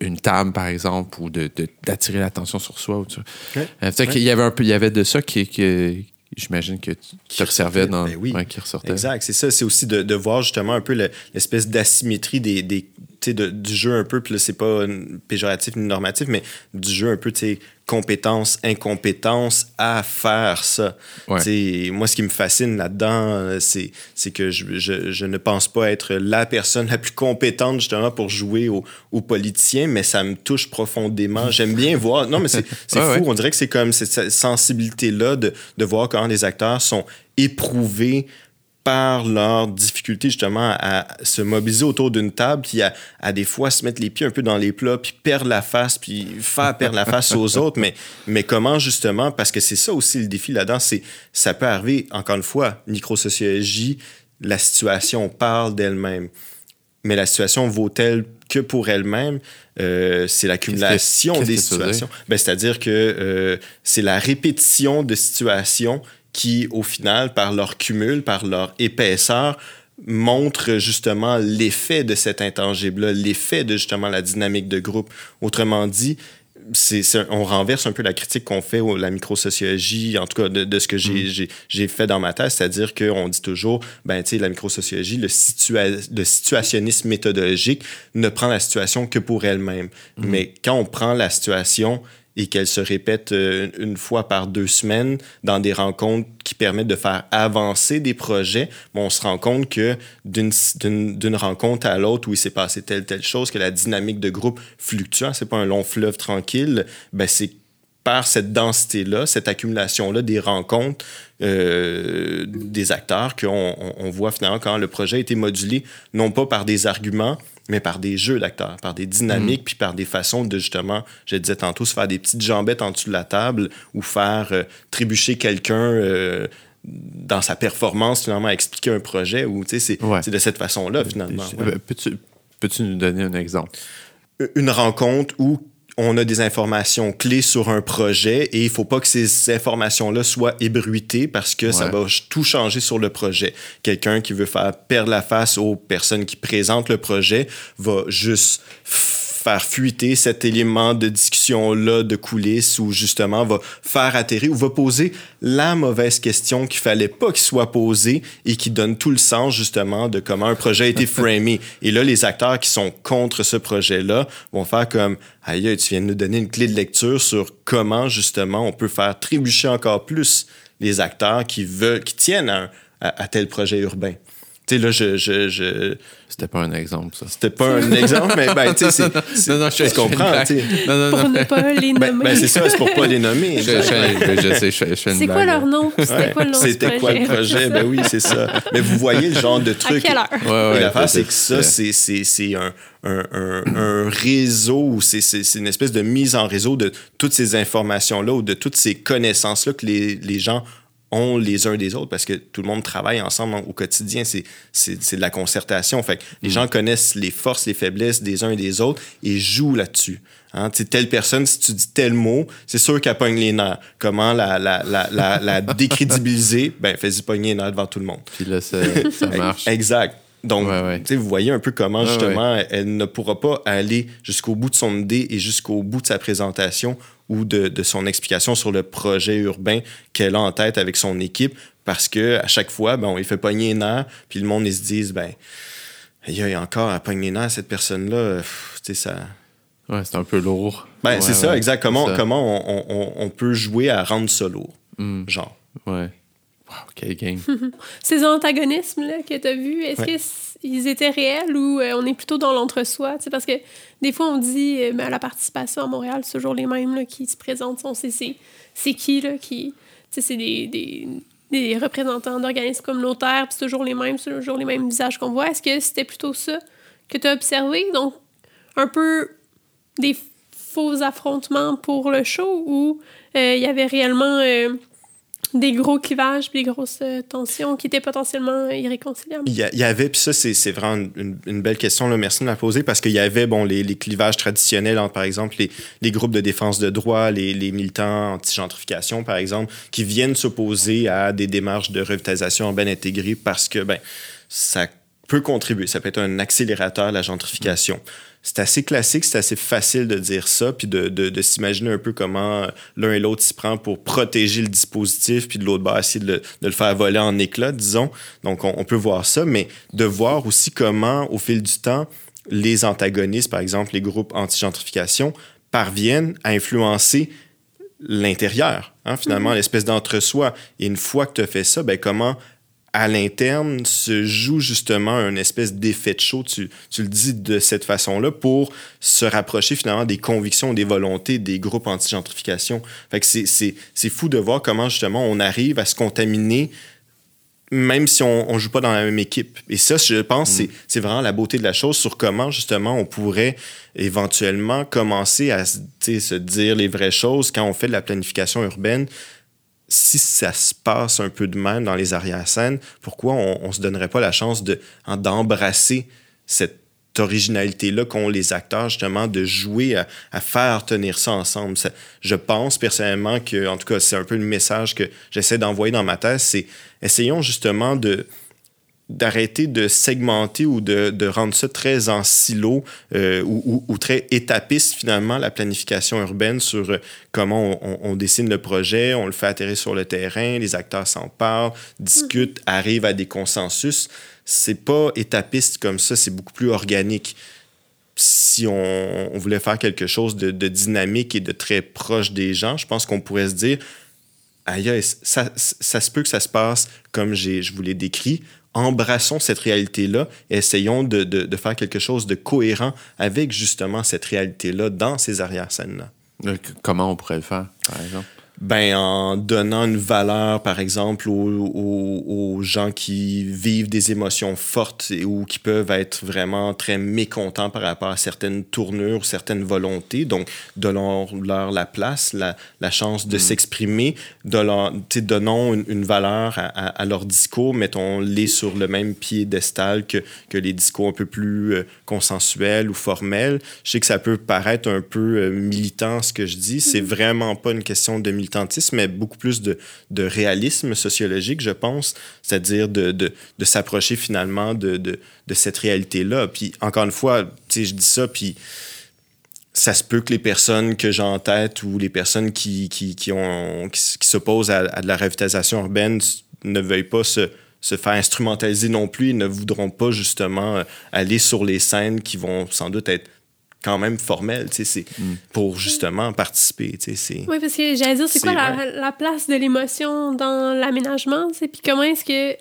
une table par exemple ou d'attirer l'attention sur soi ou. Euh, fait Ouais. qu'il y avait un peu il y avait de ça qui, qui j'imagine que tu observais dans Ben oui. ouais, qui ressortait Exact, c'est ça. C'est aussi de, de voir justement un peu le- l'espèce d'asymétrie des, de- du jeu un peu. Puis là, c'est pas péjoratif ni normatif, mais du jeu un peu, tu sais, compétence, incompétence à faire ça. Ouais. Moi, ce qui me fascine là-dedans, euh, c'est c'est que je, je, je ne pense pas être la personne la plus compétente justement pour jouer aux aux politiciens, mais ça me touche profondément. J'aime bien voir. Non, mais c'est c'est Ouais, fou. ouais. On dirait que c'est comme cette cette sensibilité-là de, de voir comment les acteurs sont éprouvés par leur difficulté justement à se mobiliser autour d'une table, puis à, à des fois se mettre les pieds un peu dans les plats, puis perdre la face, puis faire perdre la face aux autres. Mais, mais comment justement, parce que c'est ça aussi le défi là-dedans, c'est ça peut arriver, encore une fois, microsociologie, la situation parle d'elle-même. Mais la situation vaut-elle que pour elle-même? Euh, c'est l'accumulation des situations. Ben, C'est-à-dire que euh, c'est la répétition de situations qui, au final, par leur cumul, par leur épaisseur, montrent justement l'effet de cet intangible-là, l'effet de justement la dynamique de groupe. Autrement dit, c'est- on renverse un peu la critique qu'on fait à la microsociologie, en tout cas de, de ce que j'ai, j'ai, fait dans ma thèse, c'est-à-dire qu'on dit toujours, ben, tu sais, la microsociologie, le, situa- le situationnisme méthodologique ne prend la situation que pour elle-même. Mais quand on prend la situation et qu'elle se répète euh, une fois par deux semaines dans des rencontres qui permettent de faire avancer des projets, on se rend compte que d'une rencontre à l'autre où il s'est passé telle telle chose, que la dynamique de groupe fluctuant, c'est pas un long fleuve tranquille, ben c'est par cette densité-là, cette accumulation-là des rencontres euh, des acteurs qu'on on, on voit finalement quand le projet a été modulé, non pas par des arguments, mais par des jeux d'acteurs, par des dynamiques, puis par des façons de justement, je disais tantôt, se faire des petites jambettes en dessous de la table ou faire euh, trébucher quelqu'un euh, dans sa performance, finalement, à expliquer un projet, ou c'est Ouais. de cette façon-là, finalement. ouais. Euh, Peux-tu peux-tu nous donner un exemple? Une rencontre où on a des informations clés sur un projet et il faut pas que ces informations-là soient ébruitées parce que ça va tout changer sur le projet. Quelqu'un qui veut faire perdre la face aux personnes qui présentent le projet va juste faire fuiter cet élément de discussion-là de coulisses ou justement va faire atterrir ou va poser la mauvaise question qu'il fallait pas qu'il soit posée et qui donne tout le sens justement de comment un projet a été framé. Et là, les acteurs qui sont contre ce projet-là vont faire comme aïe, aïe, tu viens de nous donner une clé de lecture sur comment justement on peut faire trébucher encore plus les acteurs qui veulent, qui tiennent à, un- à- à tel projet urbain. Tu sais, là, je, je, je- C'était pas un exemple, ça. c'était pas un exemple, mais ben, tu sais, c'est- c'est- Non, non, je- comprends, tu sais. Non, non, Pour non. ne pas les nommer. Ben, ben, c'est ça, c'est pour pas les nommer. Je, je- je- je sais, C'est quoi leur nom? C'était Ouais. quoi le nom C'était quoi le projet? Ben oui, c'est ça. Mais vous voyez le genre de À truc. quelle heure? Ouais, ouais, Et l'affaire, c'est- c'est que ça, c'est- c'est c'est un, un, un, un réseau, ou c'est c'est- c'est une espèce de mise en réseau de toutes ces informations-là ou de toutes ces connaissances-là que les, les gens ont les uns des autres parce que tout le monde travaille ensemble au quotidien. C'est c'est- c'est de la concertation. Fait que les gens connaissent les forces, les faiblesses des uns et des autres et jouent là-dessus. Hein, telle personne, si tu dis tel mot, c'est sûr qu'elle pogne les nerfs. Comment la, la, la, la, décrédibiliser? Ben, fais-y pogner les nerfs devant tout le monde. Puis là, ça, ça marche. Exact. Donc, Ouais, ouais. vous voyez un peu comment, Ouais, justement, elle ne pourra pas aller jusqu'au bout de son idée et jusqu'au bout de sa présentation ou de, de son explication sur le projet urbain qu'elle a en tête avec son équipe parce que à chaque fois, ben, on lui fait pogner les nerfs, puis le monde, ils se disent, ben, il y a encore à pogner les nerfs, cette personne-là, tu sais, ça... Ouais, c'est un peu lourd. Ben, Ouais, c'est ça, exact. Comment, ça. comment on, on- on peut jouer à rendre ça lourd, Hmm, genre. ouais. Wow, quel game. Ces antagonismes-là que tu as vus, est-ce Ouais. Qu'ils étaient réels ou euh, on est plutôt dans l'entre-soi? Parce que des fois, on dit euh, mais à la participation à Montréal, c'est toujours les mêmes là, qui se présentent. On sait c'est, qui là, qui. C'est des, des, représentants d'organismes communautaires, puis c'est toujours les mêmes, toujours les mêmes visages qu'on voit. Est-ce que c'était plutôt ça que tu as observé? Donc, un peu des faux affrontements pour le show ou euh, il y avait réellement euh, des gros clivages puis des grosses euh, tensions qui étaient potentiellement irréconciliables. Il y, avait, puis ça, c'est vraiment une, belle question, là, merci de la poser, parce qu'il y avait bon, les, les, clivages traditionnels entre, par exemple, les, les, groupes de défense de droit, les, les militants anti-gentrification, par exemple, qui viennent s'opposer à des démarches de revitalisation urbaine intégrée parce que ben, ça peut contribuer, ça peut être un accélérateur de la gentrification c'est assez classique, c'est assez facile de dire ça, puis de, de, s'imaginer un peu comment l'un et l'autre s'y prend pour protéger le dispositif, puis de l'autre bas, essayer de le, de le, faire voler en éclats, disons. Donc, on, peut voir ça, mais de voir aussi comment, au fil du temps, les antagonistes, par exemple les groupes anti-gentrification, parviennent à influencer l'intérieur, hein, finalement, mm-hmm. l'espèce d'entre-soi. Et une fois que tu as fait ça, ben, comment à l'interne se joue justement un espèce d'effet de chaud, tu, tu, le dis de cette façon-là, pour se rapprocher finalement des convictions, des volontés des groupes anti-gentrification. Fait que c'est fou de voir comment justement on arrive à se contaminer même si on ne joue pas dans la même équipe. Et ça, je pense, mm. c'est vraiment la beauté de la chose sur comment justement on pourrait éventuellement commencer à se dire les vraies choses quand on fait de la planification urbaine si ça se passe un peu de même dans les arrière-scènes, pourquoi on ne se donnerait pas la chance de, d'embrasser cette originalité-là qu'ont les acteurs, justement, de jouer à, faire tenir ça ensemble? je pense personnellement que, en tout cas, c'est un peu le message que j'essaie d'envoyer dans ma thèse, c'est essayons justement de, d'arrêter de segmenter ou de, de, rendre ça très en silo euh, ou, ou, très étapiste finalement la planification urbaine sur euh, comment on, on, dessine le projet, on le fait atterrir sur le terrain, les acteurs s'en parlent, discutent, arrivent à des consensus. C'est pas étapiste comme ça, c'est beaucoup plus organique. Si on, on, voulait faire quelque chose de, de, dynamique et de très proche des gens, je pense qu'on pourrait se dire aïe, ça, ça se peut que ça se passe comme je vous l'ai décrit embrassons cette réalité-là essayons de, faire quelque chose de cohérent avec justement cette réalité-là dans ces arrière-scènes-là. Comment on pourrait le faire, par exemple? Ben, en donnant une valeur, par exemple, aux, aux, gens qui vivent des émotions fortes ou qui peuvent être vraiment très mécontents par rapport à certaines tournures, certaines volontés. Donc, donnons-leur la place, la, la chance de mm. s'exprimer, donnons une, une valeur à, à, leur discours, mettons-les sur le même piédestal que, que les discours un peu plus consensuels ou formels. Je sais que ça peut paraître un peu euh, militant ce que je dis. C'est mm. vraiment pas une question de militantisme, mais beaucoup plus de, de réalisme sociologique, je pense, c'est-à-dire de, de, de s'approcher finalement de, de, de cette réalité-là. Puis encore une fois, tu sais, je dis ça, puis ça se peut que les personnes que j'ai en tête ou les personnes qui, qui, qui, ont, qui, s'opposent à, à, de la revitalisation urbaine ne veuillent pas se, se faire instrumentaliser non plus. Ils ne voudront pas justement euh, aller sur les scènes qui vont sans doute être quand même formel, tu sais, c'est mm. pour justement participer, tu sais, Oui, parce que j'allais dire, c'est quoi la, place de l'émotion dans l'aménagement, tu sais, puis comment est-ce que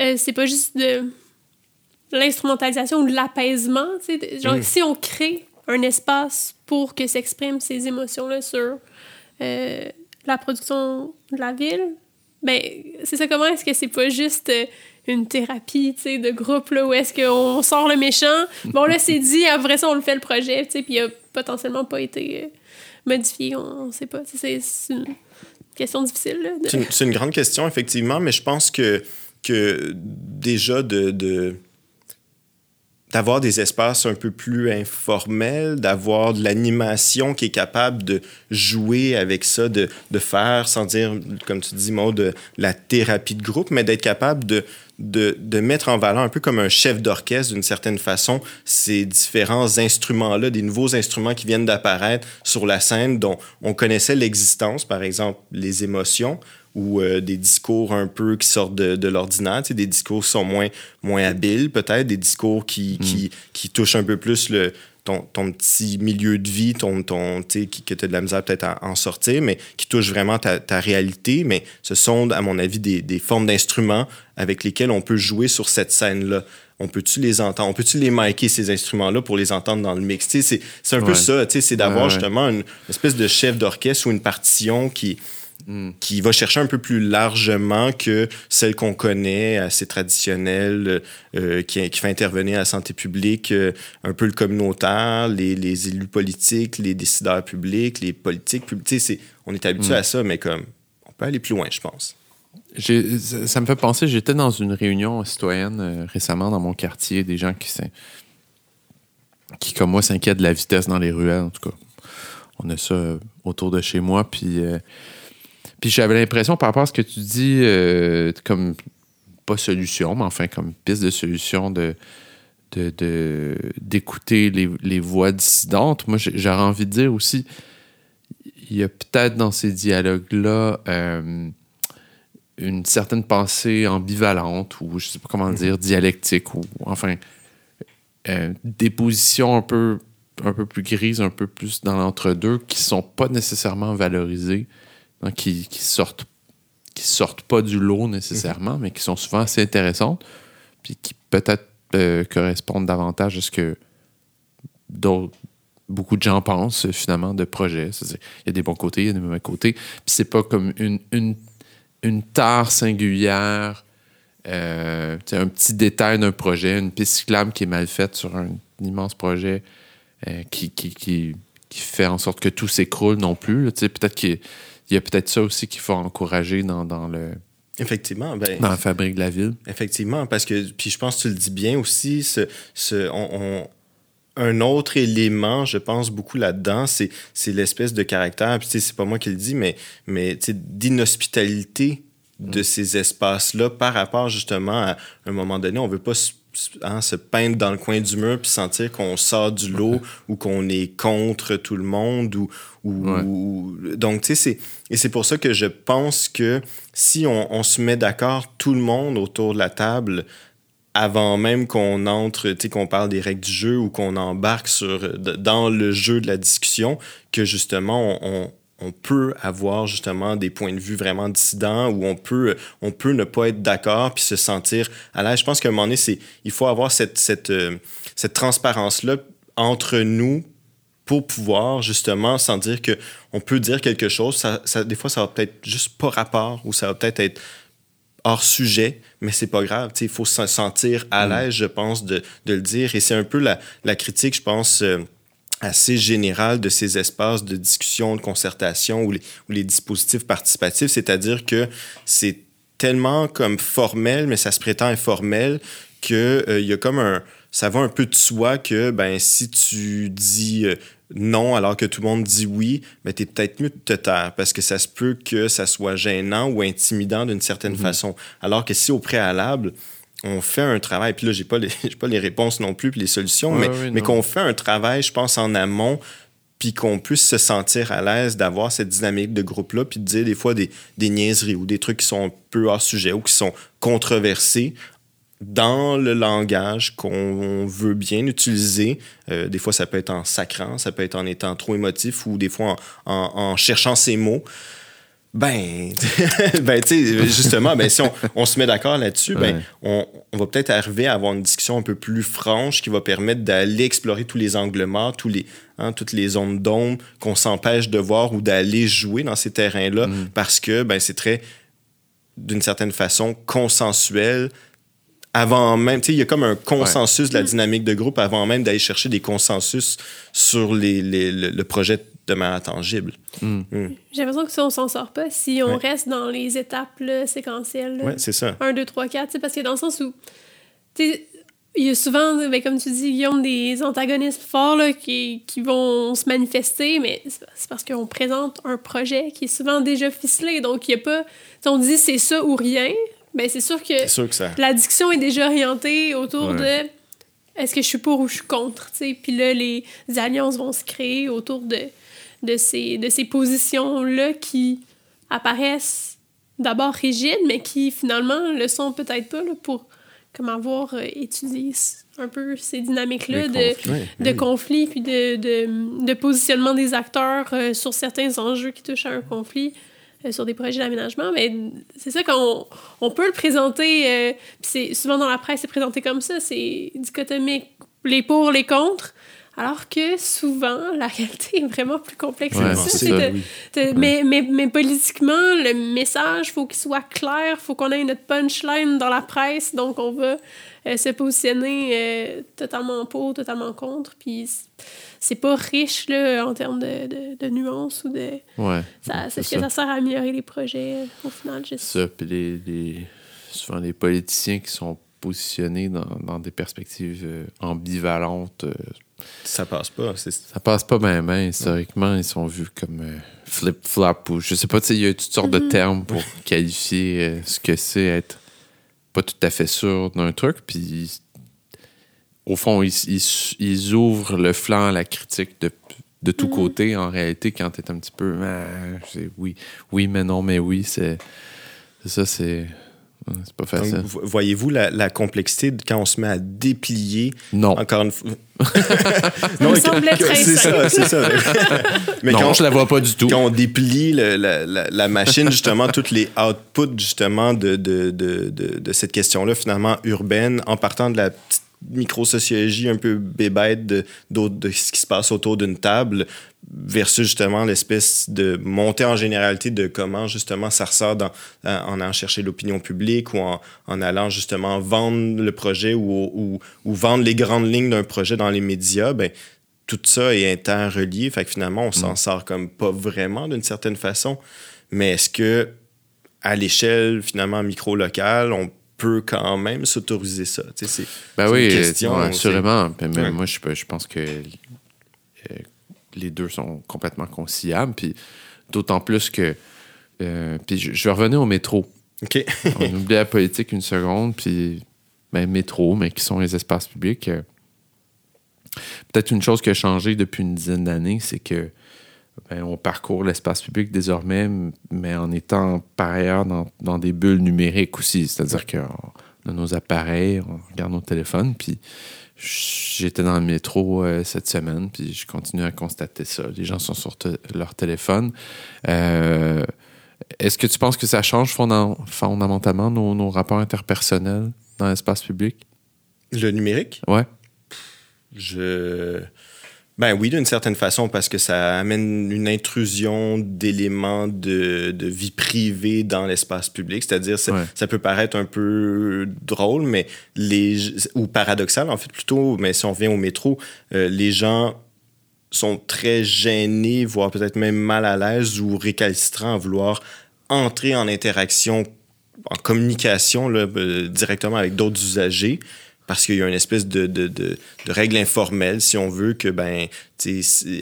euh, c'est pas juste de l'instrumentalisation ou de l'apaisement, tu sais, genre, mm. si on crée un espace pour que s'expriment ces émotions-là sur euh, la production de la ville, ben, c'est ça, comment est-ce que c'est pas juste... Euh, une thérapie, tu sais, de groupe, là, où est-ce qu'on sort le méchant? Bon, là, c'est dit, après ça, on le fait le projet, tu sais, puis il a potentiellement pas été euh, modifié, on, sait pas. C'est une question difficile. C'est une, grande question, effectivement, mais je pense que, que déjà de d'avoir des espaces un peu plus informels, d'avoir de l'animation qui est capable de jouer avec ça, de, de faire, sans dire, comme tu dis, mot de la thérapie de groupe, mais d'être capable de, de, de, mettre en valeur un peu comme un chef d'orchestre d'une certaine façon ces différents instruments-là, des nouveaux instruments qui viennent d'apparaître sur la scène dont on connaissait l'existence, par exemple les émotions, ou euh, des discours un peu qui sortent de, de l'ordinaire, tu sais, des discours qui sont moins, moins habiles peut-être, des discours qui, qui, qui, touchent un peu plus le, ton, ton petit milieu de vie, ton, ton, tu sais, que tu as de la misère peut-être à en sortir, mais qui touchent vraiment ta, ta réalité. Mais ce sont, à mon avis, des, des formes d'instruments avec lesquels on peut jouer sur cette scène-là on peut-tu les entendre, on peut-tu les micer ces instruments-là pour les entendre dans le mix? C'est un peu ça, c'est d'avoir justement une espèce de chef d'orchestre ou une partition qui, hmm. qui va chercher un peu plus largement que celle qu'on connaît, assez traditionnelle, euh, qui, qui, fait intervenir la santé publique, euh, un peu le communautaire, les, les, élus politiques, les décideurs publics, les politiques publics. C'est, on est habitué hmm. à ça, mais comme on peut aller plus loin, je pense. Ça me fait penser, j'étais dans une réunion citoyenne récemment dans mon quartier, des gens qui, qui comme moi, s'inquiètent de la vitesse dans les ruelles, en tout cas on a ça euh, autour de chez moi. Puis, euh, puis j'avais l'impression, par rapport à ce que tu dis, euh, comme pas solution, mais enfin comme piste de solution de d'écouter les, voix dissidentes. Moi, j'aurais envie de dire aussi, il y a peut-être dans ces dialogues-là une certaine pensée ambivalente ou je sais pas comment dire, dialectique ou enfin des positions un peu un peu plus grises, un peu plus dans l'entre-deux, qui sont pas nécessairement valorisées, hein, qui, sortent qui sortent pas du lot nécessairement, mais qui sont souvent assez intéressantes, puis qui peut-être euh, correspondent davantage à ce que beaucoup de gens pensent finalement de projets. Il y a des bons côtés, il y a des mauvais côtés. Puis c'est pas comme une, une, une tare singulière, euh, un petit détail d'un projet, une piste cyclable qui est mal faite sur un immense projet euh, qui, qui, qui, fait en sorte que tout s'écroule non plus. Peut-être qu'il y a peut-être ça aussi qu'il faut encourager dans, dans le. Effectivement. Ben, dans la fabrique de la ville. Effectivement, parce que, puis je pense que tu le dis bien aussi, ce, ce, on, un autre élément, je pense beaucoup là-dedans, c'est, c'est l'espèce de caractère, puis c'est pas moi qui le dis, mais, mais d'inhospitalité de mm. ces espaces-là par rapport justement à un moment donné, on veut pas Hein, se peindre dans le coin du mur puis sentir qu'on sort du lot ou qu'on est contre tout le monde ou, ou, donc tu sais et c'est pour ça que je pense que si on, se met d'accord tout le monde autour de la table avant même qu'on entre, tu sais, qu'on parle des règles du jeu ou qu'on embarque sur, dans le jeu de la discussion, que justement, on, on peut avoir justement des points de vue vraiment dissidents où on peut, on peut ne pas être d'accord puis se sentir à l'aise. Je pense qu'à un moment donné, c'est, il faut avoir cette, cette, euh, cette transparence-là entre nous pour pouvoir justement sans dire que on peut dire quelque chose. Ça, ça, des fois, ça va peut-être juste pas rapport ou ça va peut-être être hors sujet, mais c'est pas grave. Il faut se sentir à mm. l'aise, je pense, de, de, le dire. Et c'est un peu la, la critique, je pense. Euh, assez général de ces espaces de discussion, de concertation ou les, les dispositifs participatifs, c'est-à-dire que c'est tellement comme formel, mais ça se prétend informel, qu'il euh, y a comme un... Ça va un peu de soi que ben, si tu dis euh, non alors que tout le monde dit oui, ben, tu es peut-être mieux de te taire parce que ça se peut que ça soit gênant ou intimidant d'une certaine mm-hmm. façon. Alors que si au préalable, on fait un travail, puis là, j'ai pas les, pas les réponses non plus, puis les solutions, mais, mais qu'on fait un travail, je pense, en amont, puis qu'on puisse se sentir à l'aise d'avoir cette dynamique de groupe-là, puis de dire des fois des, des, niaiseries ou des trucs qui sont un peu hors sujet ou qui sont controversés dans le langage qu'on veut bien utiliser. Euh, des fois, ça peut être en sacrant, ça peut être en étant trop émotif ou des fois en, en cherchant ses mots. Ben, ben tu sais, justement, ben, si on, on se met d'accord là-dessus, ben, on, on, va peut-être arriver à avoir une discussion un peu plus franche qui va permettre d'aller explorer tous les angles morts, tous les, hein, toutes les zones d'ombre qu'on s'empêche de voir ou d'aller jouer dans ces terrains-là mm. parce que ben, c'est très, d'une certaine façon, consensuel avant même, tu sais, il y a comme un consensus de la dynamique de groupe avant même d'aller chercher des consensus sur les, les, le projet de manière tangible. Hmm. Hmm. J'ai l'impression que si on s'en sort pas si on reste dans les étapes séquentielles. Oui, c'est ça. 1, 2, 3, 4. Parce que dans le sens où, il y a souvent, ben, comme tu dis, Guillaume, des antagonistes forts là, qui, qui, vont se manifester, mais c'est parce qu'on présente un projet qui est souvent déjà ficelé. Donc, il n'y a pas. On dit c'est ça ou rien. Ben, c'est sûr que, sûr que ça... l'addiction est déjà orientée autour de est-ce que je suis pour ou je suis contre. Puis là, les alliances vont se créer autour de de ces, de ces positions-là qui apparaissent d'abord rigides, mais qui finalement le sont peut-être pas pour comme avoir euh, étudié un peu ces dynamiques-là de, de conflit puis de, de, de, positionnement des acteurs euh, sur certains enjeux qui touchent à un conflit euh, sur des projets d'aménagement. Mais c'est ça qu'on on peut le présenter, puis c'est souvent dans la presse, c'est présenté comme ça, c'est dichotomique, les pour, les contre Alors que souvent, la réalité est vraiment plus complexe Ouais, que ça. oui. Mais, mais, mais politiquement, le message, faut qu'il soit clair, faut qu'on ait notre punchline dans la presse, donc on va euh, se positionner euh, totalement pour, totalement contre, puis c'est pas riche là, en termes de, de, de nuances ou de... Ouais. C'est est-ce que ça. sert à améliorer les projets euh, au final? Sais. Ça, puis les, les- souvent les politiciens qui sont positionnés dans, dans des perspectives ambivalentes, Ça passe pas. c'est- ça passe pas bien. Historiquement, ils sont vus comme euh, flip-flop ou je sais pas, tu sais, il y a toutes sortes de termes pour qualifier euh, ce que c'est être pas tout à fait sûr d'un truc, puis au fond, ils, ils- ils ouvrent le flanc à la critique de, de tous côtés. En réalité, quand t'es un petit peu, Ah, oui, oui, mais non, mais oui, c'est c'est ça, c'est c'est pas facile. vo- voyez-vous la, la complexité de quand on se met à déplier? Non, encore une fois. Très c'est ça, simple. c'est ça. Mais non, quand, je la vois pas du tout. quand on déplie le- la, la- la machine, justement, tous les outputs, justement, de, de, de, de, de cette question-là, finalement, urbaine, en partant de la petite micro-sociologie un peu bébête de, d'autres- de ce qui se passe autour d'une table, versus, justement, l'espèce de montée en généralité de comment, justement, ça ressort dans, en en allant chercher l'opinion publique ou en, en allant, justement, vendre le projet ou, ou, ou vendre les grandes lignes d'un projet dans les médias, ben, tout ça est interrelié. Fait que finalement, on s'en sort comme pas vraiment d'une certaine façon. Mais est-ce que, à l'échelle finalement micro-locale, on peut quand même s'autoriser ça? C'est Ben oui, une question, assurément. Mais Ouais. Moi, je, je pense que euh, les deux sont complètement conciliables. Puis d'autant plus que. euh, puis je, je vais revenir au métro. OK. On oublie la politique une seconde. Puis, ben, métro, mais qui sont les espaces publics. euh, Peut-être une chose qui a changé depuis une dizaine d'années, c'est que ben, on parcourt l'espace public désormais, mais en étant par ailleurs dans, dans des bulles numériques aussi. C'est-à-dire qu'on a nos appareils, on regarde nos téléphones, puis j'étais dans le métro euh, cette semaine, puis je continue à constater ça. Les gens sont sur leur téléphone. Euh, Est-ce que tu penses que ça change fonda- fondamentalement nos, nos rapports interpersonnels dans l'espace public? Le numérique, Ouais. je. Ben oui, d'une certaine façon, parce que ça amène une intrusion d'éléments de, de vie privée dans l'espace public. C'est-à-dire, ça, Ouais. ça peut paraître un peu drôle, mais les ou paradoxal, en fait, plutôt, mais si on vient au métro, euh, les gens sont très gênés, voire peut-être même mal à l'aise ou récalcitrants à vouloir entrer en interaction, en communication là, euh, directement avec d'autres usagers parce qu'il y a une espèce de, de, de, de règle informelle, si on veut, que ben,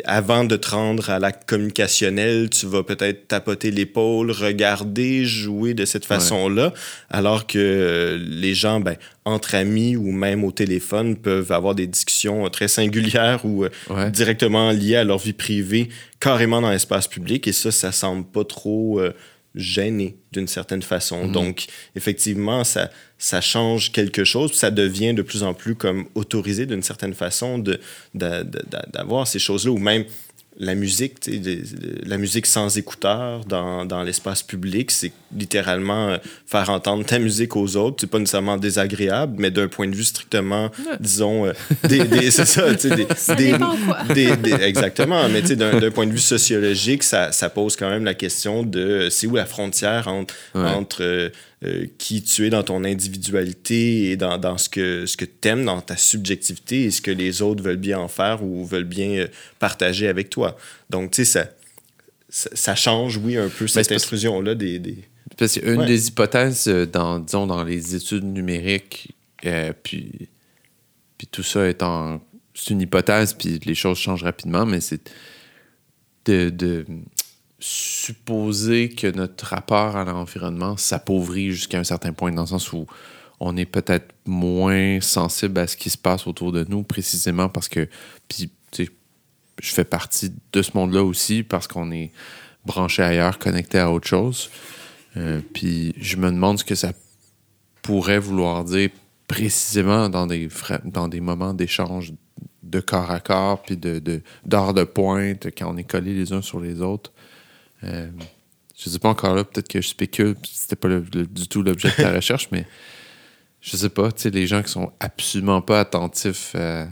avant de te rendre à l'acte communicationnel, tu vas peut-être tapoter l'épaule, regarder, jouer de cette façon-là, alors que euh, les gens, ben, entre amis ou même au téléphone, peuvent avoir des discussions euh, très singulières ou euh, Ouais. directement liées à leur vie privée, carrément dans l'espace public, et ça, ça semble pas trop euh, gêné d'une certaine façon. Mhm. Donc, effectivement, ça, ça change quelque chose, ça devient de plus en plus comme autorisé d'une certaine façon de, de- de- de- d'avoir ces choses-là, ou même la musique, tu sais, de- de- la musique sans écouteurs dans, dans l'espace public, c'est littéralement euh, faire entendre ta musique aux autres. C'est pas nécessairement désagréable, mais d'un point de vue strictement, disons, euh, des, des- c'est ça, tu sais, des, Ça des- des- des- exactement, mais tu sais, d'un d'un point de vue sociologique, ça, ça pose quand même la question de euh, c'est où la frontière entre, Ouais. entre euh, qui tu es dans ton individualité et dans, dans ce que, ce que tu aimes, dans ta subjectivité et ce que les autres veulent bien en faire ou veulent bien euh, partager avec toi. Donc, tu sais, ça, ça, ça change, oui, un peu cette c'est parce- intrusion-là des, des... Parce qu'une Ouais. des hypothèses euh, dans, disons, dans les études numériques, euh, puis, puis tout ça étant. C'est une hypothèse, puis les choses changent rapidement, mais c'est de, de supposer que notre rapport à l'environnement s'appauvrit jusqu'à un certain point, dans le sens où on est peut-être moins sensible à ce qui se passe autour de nous, précisément parce que. Puis, je fais partie de ce monde-là aussi parce qu'on est branché ailleurs, connecté à autre chose. Euh, puis je me demande ce que ça pourrait vouloir dire précisément dans des, dans des moments d'échange de corps à corps, puis de, de, d'heures de pointe, quand on est collés les uns sur les autres. Euh, je sais pas encore là, peut-être que je spécule, c'était pas le- le- du tout l'objet de ta recherche, mais je sais pas, tu sais, les gens qui sont absolument pas attentifs euh,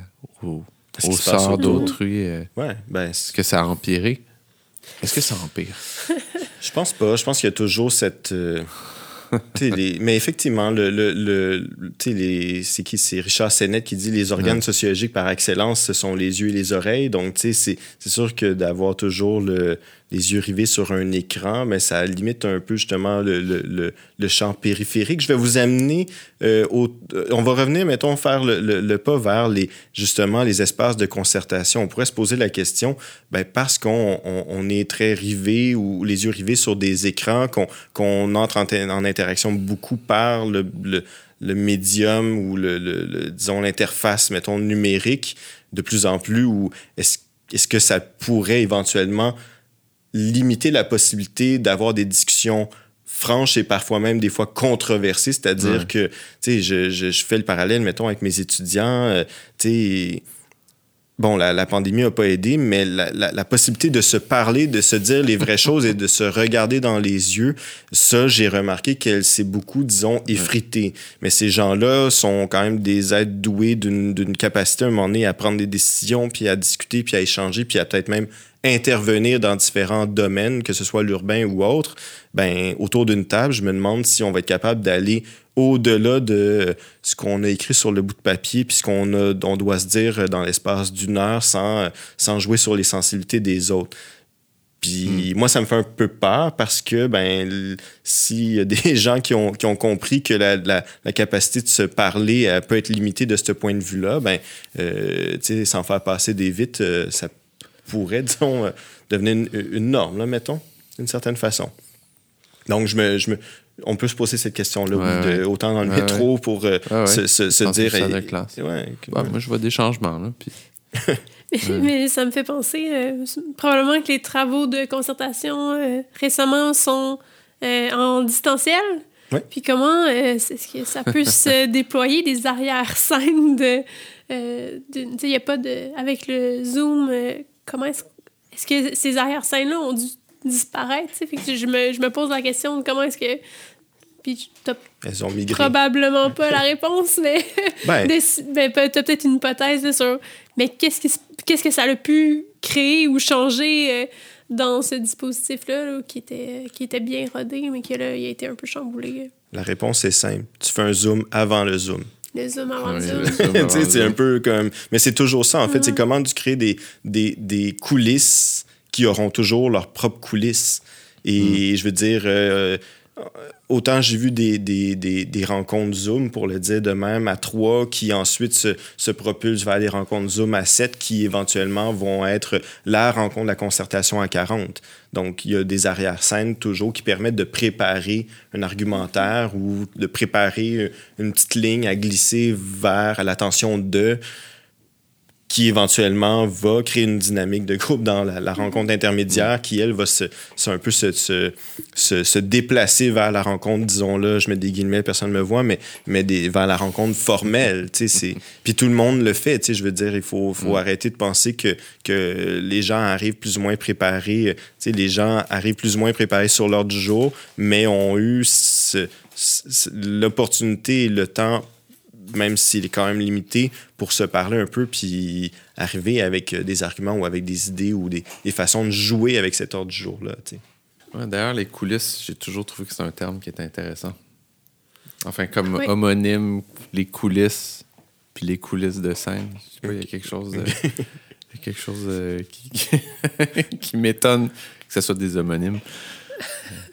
au, au sort d'autrui, euh, Ouais, ben, est-ce que ça a empiré? Est-ce que ça empire? je pense pas. Je pense qu'il y a toujours cette. euh, tu sais, les- mais effectivement, le, le, le- tu sais, les- c'est qui C'est Richard Sennett qui dit les organes Ouais. sociologiques par excellence, ce sont les yeux et les oreilles. Donc, tu sais, c'est c'est sûr que d'avoir toujours le, les yeux rivés sur un écran, mais ça limite un peu justement le, le, le, le champ périphérique. Je vais vous amener euh, au. euh, On va revenir, mettons, faire le, le, pas vers les, justement les espaces de concertation. On pourrait se poser la question, ben, parce qu'on on, on est très rivé ou les yeux rivés sur des écrans, qu'on qu'on entre en, en interaction beaucoup par le, le, le médium ou le, le- le- disons l'interface, mettons, numérique de plus en plus, ou est-ce est-ce que ça pourrait éventuellement limiter la possibilité d'avoir des discussions franches et parfois même des fois controversées, c'est-à-dire Ouais. que, tu sais, je, je, je fais le parallèle, mettons, avec mes étudiants, euh, tu sais, bon, la, la pandémie n'a pas aidé, mais la, la, la possibilité de se parler, de se dire les vraies choses et de se regarder dans les yeux, ça, j'ai remarqué qu'elle s'est beaucoup, disons, effritée. Mais ces gens-là sont quand même des êtres doués d'une capacité à un moment donné à prendre des décisions, puis à discuter, puis à échanger, puis à peut-être même intervenir dans différents domaines, que ce soit l'urbain ou autre, ben autour d'une table, je me demande si on va être capable d'aller au-delà de ce qu'on a écrit sur le bout de papier, puis ce qu'on a- on doit se dire dans l'espace d'une heure sans, sans jouer sur les sensibilités des autres. Puis moi, ça me fait un peu peur parce que ben, s'il y a des gens qui ont, qui ont compris que la, la, la capacité de se parler elle peut être limitée de ce point de vue-là, ben, euh, sans faire passer des vites, euh, ça pourrait, disons, euh, devenir une, une norme, là, mettons, d'une certaine façon. Donc, je me, je me, on peut se poser cette question-là, Ouais, ouais. autant dans le Ouais, métro pour euh, se, dire... de classe. que- Bah, moi, je vois des changements. Là, puis... Mais ça me fait penser, euh, probablement que les travaux de concertation euh, récemment sont euh, en distanciel. Ouais. Puis comment euh, est-ce que ça peut se déployer des arrière-scènes de... euh, de- tu sais, il n'y a pas de... Avec le Zoom, euh, comment est-ce... Est-ce que ces arrière-scènes-là ont dû disparaître? Fait que je me, je me pose la question de comment est-ce que... Puis t'as Elles ont migré. probablement pas la réponse, mais Ben, des- ben, t'as peut-être une hypothèse là, sur mais qu'est-ce, qui se- qu'est-ce que ça a pu créer ou changer euh, dans ce dispositif-là là, qui, était, qui était bien rodé, mais qui là, il a été un peu chamboulé. la réponse est simple. Tu fais un zoom avant le zoom. Le zoom avant le Ouais, c'est un peu comme. Mais c'est toujours ça, en fait. C'est comment tu crées des, des, des coulisses qui auront toujours leurs propres coulisses. Et je veux dire, euh, autant j'ai vu des, rencontres Zoom, pour le dire de même, à trois, qui ensuite se, se propulsent vers des rencontres Zoom à 7, qui éventuellement vont être la rencontre de la concertation à 40. Donc, il y a des arrière-scènes toujours qui permettent de préparer un argumentaire ou de préparer une petite ligne à glisser vers l'attention de qui éventuellement va créer une dynamique de groupe dans la, la rencontre intermédiaire qui, elle, va se, se- un peu se, se, déplacer vers la rencontre, disons-le, je mets des guillemets, personne ne me voit, mais, mais des, vers la rencontre formelle. Puis tout le monde le fait, je veux dire, il faut, faut arrêter de penser que, que les gens arrivent plus ou moins préparés, sais, les gens arrivent plus ou moins préparés sur l'ordre du jour, mais ont eu l'opportunité et le temps même s'il est quand même limité, pour se parler un peu, puis arriver avec euh, des arguments ou avec des idées ou des, des façons de jouer avec cet ordre du jour-là. Ouais, D'ailleurs, les coulisses, j'ai toujours trouvé que c'est un terme qui est intéressant. Enfin, comme Oui. homonyme, les coulisses, puis les coulisses de scène. Je sais pas, il y a quelque chose, de- il y a quelque chose euh, qui, qui, qui m'étonne que ce soit des homonymes.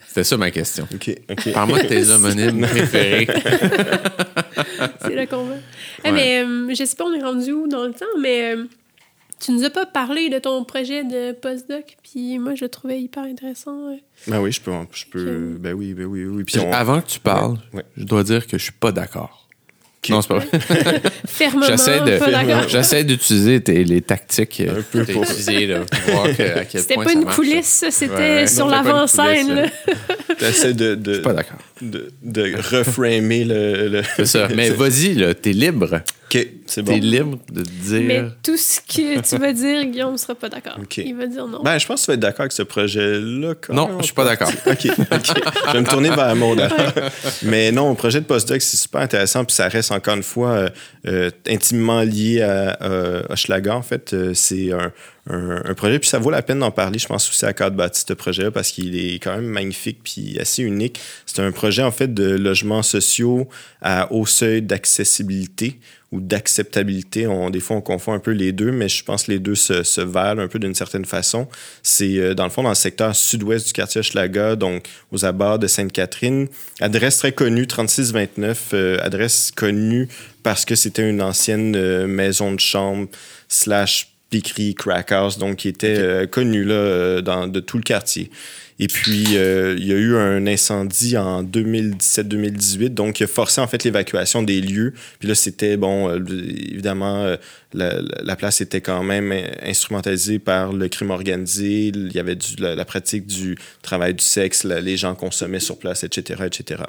C'était ça ma question. OK. Parle-moi de tes homonymes préférés. C'est là qu'on va. Eh, Ouais. mais euh, je sais pas, on est rendu où dans le temps, mais euh, tu nous as pas parlé de ton projet de postdoc, puis moi, je le trouvais hyper intéressant. euh. Ben oui, je peux. Je peux ben oui, ben oui, oui. Puis on- Avant que tu parles, Ouais. je dois dire que je suis pas d'accord. Non, c'est pas vrai. Fermement, J'essaie de- pas d'accord. J'essaie d'utiliser tes- les tactiques Un peu pour- utilisées, là, pour voir que- à quel C'était point pas ça une marche, coulisse, ça, c'était Ouais, sur Non, l'avant-scène. là. T'essaies de, de, Je suis pas d'accord. de, de reframer le. le- C'est ça. Mais vas-y, là, t'es libre. OK, c'est bon. T'es libre de dire. Mais tout ce que tu vas dire, Guillaume ne sera pas d'accord. Il va dire non. Ben, je pense que tu vas être d'accord avec ce projet-là. Non, je suis pas d'accord. OK, OK. Je vais me tourner vers Maud. Mais non, le projet de postdoc, c'est super intéressant. Puis ça reste encore une fois euh, euh, intimement lié à euh, Hochelaga. En fait, Euh, c'est un, un- un projet. Puis ça vaut la peine d'en parler, je pense, aussi à Cadre Bâti, ce projet-là, parce qu'il est quand même magnifique puis assez unique. C'est un projet, en fait, de logements sociaux à haut seuil d'accessibilité ou d'acceptabilité. On, des fois, on confond un peu les deux, mais je pense que les deux se, se valent un peu d'une certaine façon. C'est, euh, dans le fond, dans le secteur sud-ouest du quartier Hochelaga, donc aux abords de Sainte-Catherine. Adresse très connue, 3629, euh, adresse connue parce que c'était une ancienne euh, maison de chambre slash piquerie, crack house, donc qui était euh, connue là, dans, de tout le quartier. Et puis, euh, il y a eu un incendie en 2017-2018, donc qui a forcé en fait l'évacuation des lieux. Puis là, c'était, bon, euh, évidemment, euh, la, la- la place était quand même instrumentalisée par le crime organisé. Il y avait la, pratique du travail du sexe, les gens consommaient sur place, etc., etc.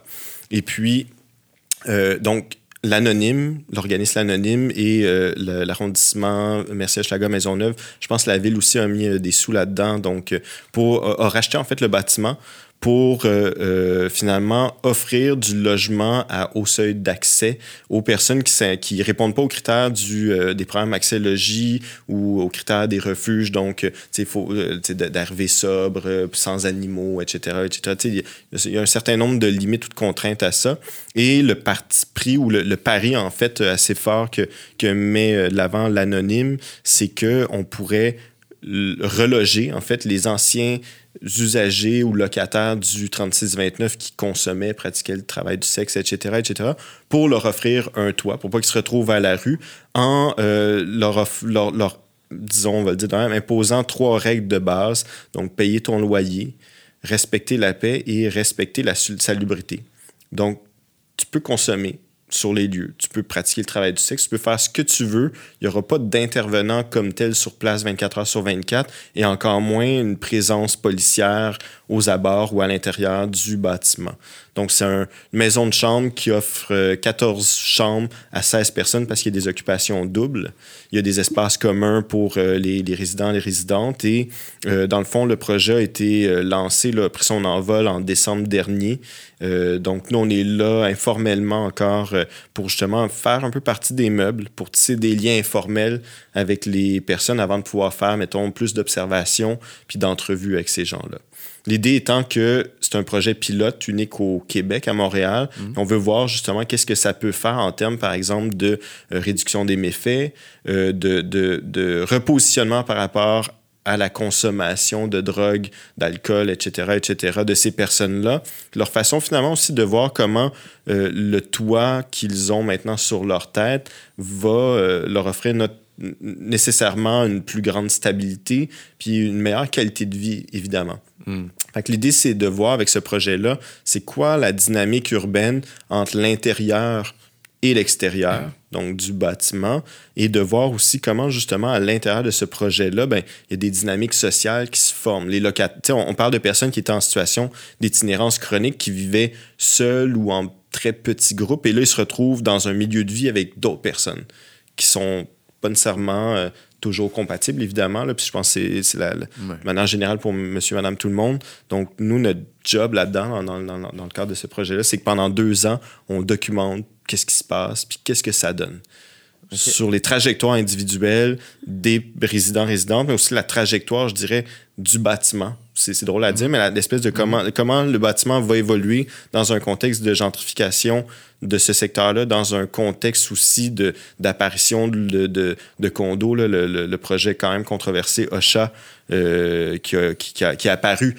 Et puis, donc, l'anonyme, l'organisme L'Anonyme et euh, l'arrondissement Merci Hochelaga Maisonneuve, je pense que la ville aussi a mis euh, des sous là-dedans, donc euh, pour a, a racheté en fait le bâtiment pour euh, euh, finalement offrir du logement à haut seuil d'accès aux personnes qui ne répondent pas aux critères du, euh, des programmes accès logis ou aux critères des refuges. Donc, euh, il faut euh, d'arriver sobre, sans animaux, etc. etc. Il y a- un certain nombre de limites ou de contraintes à ça. Et le parti pris ou le, le pari, en fait, assez fort que, que met l'avant l'anonyme, c'est qu'on pourrait reloger, en fait, les anciens usagers ou locataires du 3629 qui consommaient, pratiquaient le travail du sexe, etc., etc., pour leur offrir un toit, pour pas qu'ils se retrouvent à la rue, en euh, leur, leur, disons, on va le dire même, imposant trois règles de base, donc payer ton loyer, respecter la paix et respecter la salubrité. Donc, tu peux consommer sur les lieux, tu peux pratiquer le travail du sexe, tu peux faire ce que tu veux. Il n'y aura pas d'intervenant comme tel sur place 24 heures sur 24 et encore moins une présence policière aux abords ou à l'intérieur du bâtiment. Donc, c'est un- une maison de chambre qui offre euh, 14 chambres à 16 personnes parce qu'il y a des occupations doubles. Il y a des espaces communs pour euh, les, résidents, les résidentes. Et euh, dans le fond, le projet a été euh, lancé, là, pris son envol en décembre dernier. Euh, donc, nous, on est là informellement encore euh, pour justement faire un peu partie des meubles, pour tisser des liens informels avec les personnes avant de pouvoir faire, mettons, plus d'observations puis d'entrevues avec ces gens-là. L'idée étant que c'est un projet pilote unique au Québec, à Montréal. On veut voir justement qu'est-ce que ça peut faire en termes, par exemple, de euh, réduction des méfaits, euh, de, de, de repositionnement par rapport à la consommation de drogue, d'alcool, etc., etc., de ces personnes-là. Leur façon finalement aussi de voir comment euh, le toit qu'ils ont maintenant sur leur tête va euh, leur offrir notre nécessairement une plus grande stabilité puis une meilleure qualité de vie, évidemment. Fait que l'idée, c'est de voir avec ce projet-là, c'est quoi la dynamique urbaine entre l'intérieur et l'extérieur, donc du bâtiment, et de voir aussi comment, justement, à l'intérieur de ce projet-là, ben, il y a des dynamiques sociales qui se forment. Les locataires, on, on parle de personnes qui étaient en situation d'itinérance chronique, qui vivaient seuls ou en très petits groupes, et là, ils se retrouvent dans un milieu de vie avec d'autres personnes qui sont pas nécessairement euh, toujours compatibles, évidemment. Là, puis je pense que c'est- la, la Ouais. manière générale pour monsieur, madame, tout le monde. Donc, nous, notre job là-dedans, dans, dans- dans- dans le cadre de ce projet-là, c'est que pendant deux ans, on documente qu'est-ce qui se passe, puis qu'est-ce que ça donne. Sur les trajectoires individuelles des résidents, résidentes, mais aussi la trajectoire, je dirais, du bâtiment. C'est drôle à dire, mais la- l'espèce de comment, comment le bâtiment va évoluer dans un contexte de gentrification de ce secteur-là, dans un contexte aussi d'apparition de, de, de condos, là, le, le- le projet quand même controversé OSHA euh, qui, a, qui, qui a- qui a apparu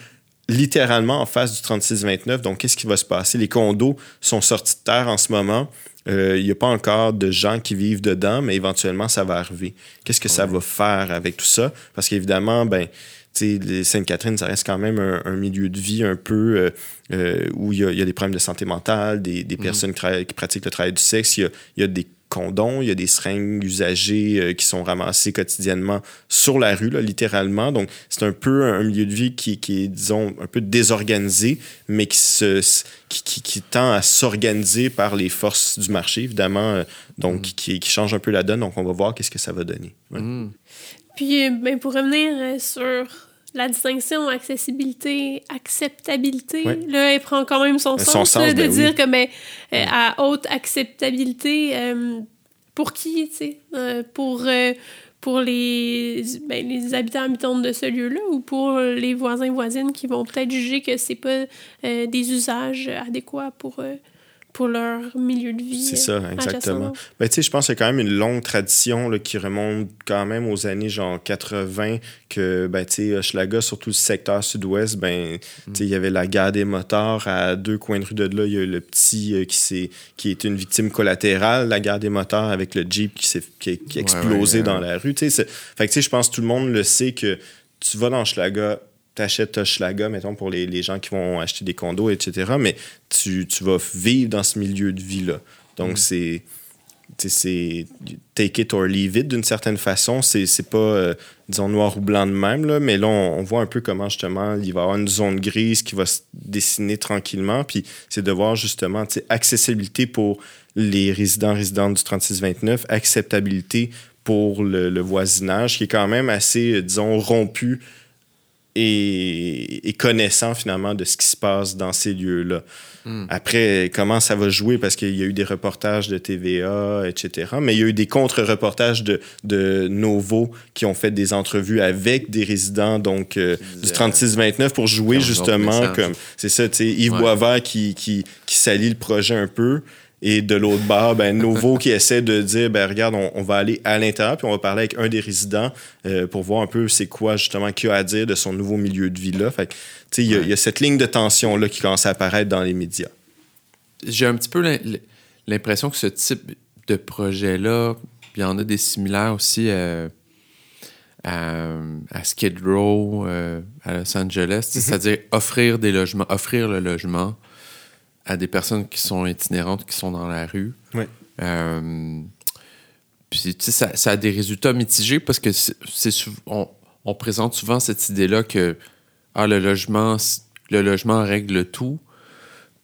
littéralement en face du 3629. Donc, qu'est-ce qui va se passer? Les condos sont sortis de terre en ce moment. Euh, Il n'y a pas encore de gens qui vivent dedans, mais éventuellement, ça va arriver. Qu'est-ce que ça va faire avec tout ça? Parce qu'évidemment, ben, Sainte-Catherine, ça reste quand même un, un milieu de vie un peu euh, euh, où il y, a, il y a des problèmes de santé mentale, des, des personnes qui, pratiquent le travail du sexe, il y a, il y a des condoms, il y a des seringues usagées euh, qui sont ramassées quotidiennement sur la rue, là, littéralement. Donc, c'est un peu un milieu de vie qui, qui, est, disons, un peu désorganisé, mais qui, se, qui, qui, qui tend à s'organiser par les forces du marché, évidemment, donc mm. qui, qui, change un peu la donne. Donc, on va voir qu'est-ce que ça va donner. Ouais. Mm. Puis, euh, ben, pour revenir sur la distinction accessibilité, acceptabilité, là, elle prend quand même son, son sens, sens là, de ben dire oui. que ben, euh, à haute acceptabilité, euh, pour qui, tu sais, euh, pour, pour les, ben, les habitants habitantes de ce lieu-là ou pour les voisins voisines qui vont peut-être juger que c'est pas des usages adéquats pour pour leur milieu de vie. C'est ça, exactement. Ben, tu sais, je pense qu'il y a quand même une longue tradition là, qui remonte quand même aux années genre 80, que, ben, tu sais, Hochelaga, surtout le secteur sud-ouest, ben, mm. tu sais, il y avait la gare des motards à deux coins de rue de là. Il y a le petit euh, qui, est, qui est une victime collatérale, la gare des motards, avec le Jeep qui, s'est, qui, qui a explosé ouais, ouais, dans la rue. Tu sais, fait que, tu sais, je pense que tout le monde le sait que tu vas dans Hochelaga, t'achètes Hochelaga, mettons, pour les, les, gens qui vont acheter des condos, etc. Mais tu, tu vas vivre dans ce milieu de vie-là. Donc, mm. c'est c'est take it or leave it d'une certaine façon. C'est pas, euh, disons, noir ou blanc de même, là, mais là, on, on, voit un peu comment, justement, il va y avoir une zone grise qui va se dessiner tranquillement. Puis c'est de voir, justement, accessibilité pour les résidents, résidentes du 3629, acceptabilité pour le, le, voisinage, qui est quand même assez, disons, rompu et, et, connaissant finalement de ce qui se passe dans ces lieux-là. Mm. Après, comment ça va jouer, parce qu'il y a eu des reportages de TVA, etc. Mais il y a eu des contre-reportages de, de Novo qui ont fait des entrevues avec des résidents donc euh, du 36-29 pour jouer justement comme... C'est ça, tu sais, Yves ouais. Boisvert qui, qui, qui salit le projet un peu. Et de l'autre bord, ben, Novo qui essaie de dire, ben, regarde, on, on, va aller à l'intérieur, puis on va parler avec un des résidents euh, pour voir un peu c'est quoi justement qu'il a à dire de son nouveau milieu de vie-là. Fait il y, ouais. y, a cette ligne de tension-là qui commence à apparaître dans les médias. J'ai un petit peu l'impression que ce type de projet-là, il y en a des similaires aussi euh, à, à, Skid Row, euh, à Los Angeles, mm -hmm. c'est-à-dire offrir des logements, offrir le logement à des personnes qui sont itinérantes, qui sont dans la rue. Oui. Euh, puis, tu sais, ça, ça, a des résultats mitigés parce que c'est on, on, présente souvent cette idée-là que ah, le, logement, le logement règle tout.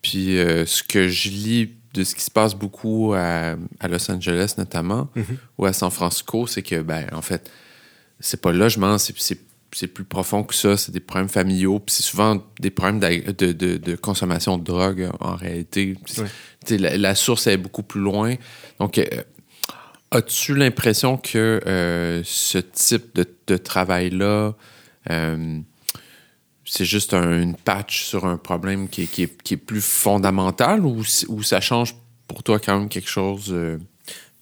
Puis, euh, ce que je lis de ce qui se passe beaucoup à, à Los Angeles, notamment, mm -hmm. ou à San Francisco, c'est que, ben, en fait, c'est pas le logement, c'est c'est plus profond que ça, c'est des problèmes familiaux, puis c'est souvent des problèmes de, de, de, consommation de drogue en réalité. La, la, source est beaucoup plus loin. Donc, euh, as-tu l'impression que euh, ce type de, de travail-là, euh, c'est juste un, une patch sur un problème qui est, qui est, qui est plus fondamental ou, ou, ça change pour toi quand même quelque chose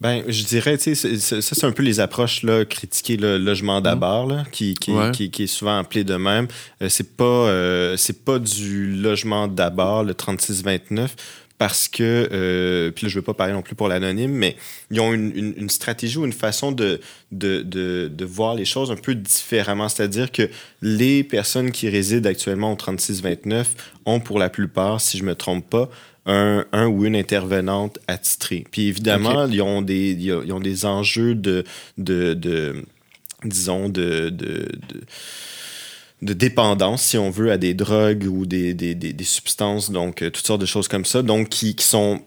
ben, je dirais, tu sais, ça, c'est un peu les approches là, critiquer le logement d'abord, là, qui, qui, ouais. qui, qui, est souvent appelé de même. Euh, c'est pas, euh, c'est pas du logement d'abord, le 3629, parce que, euh, puis là, je veux pas parler non plus pour l'anonyme, mais ils ont une, une, une, stratégie ou une façon de, de, de, de voir les choses un peu différemment. C'est-à-dire que les personnes qui résident actuellement au 3629 ont pour la plupart, si je me trompe pas, un, un, ou une intervenante attitrée. Puis évidemment, okay. ils, ont des, ils ont des enjeux de, de, de disons, de, de, de, de, dépendance, si on veut, à des drogues ou des, des, des, des substances, donc euh, toutes sortes de choses comme ça, donc qui, qui sont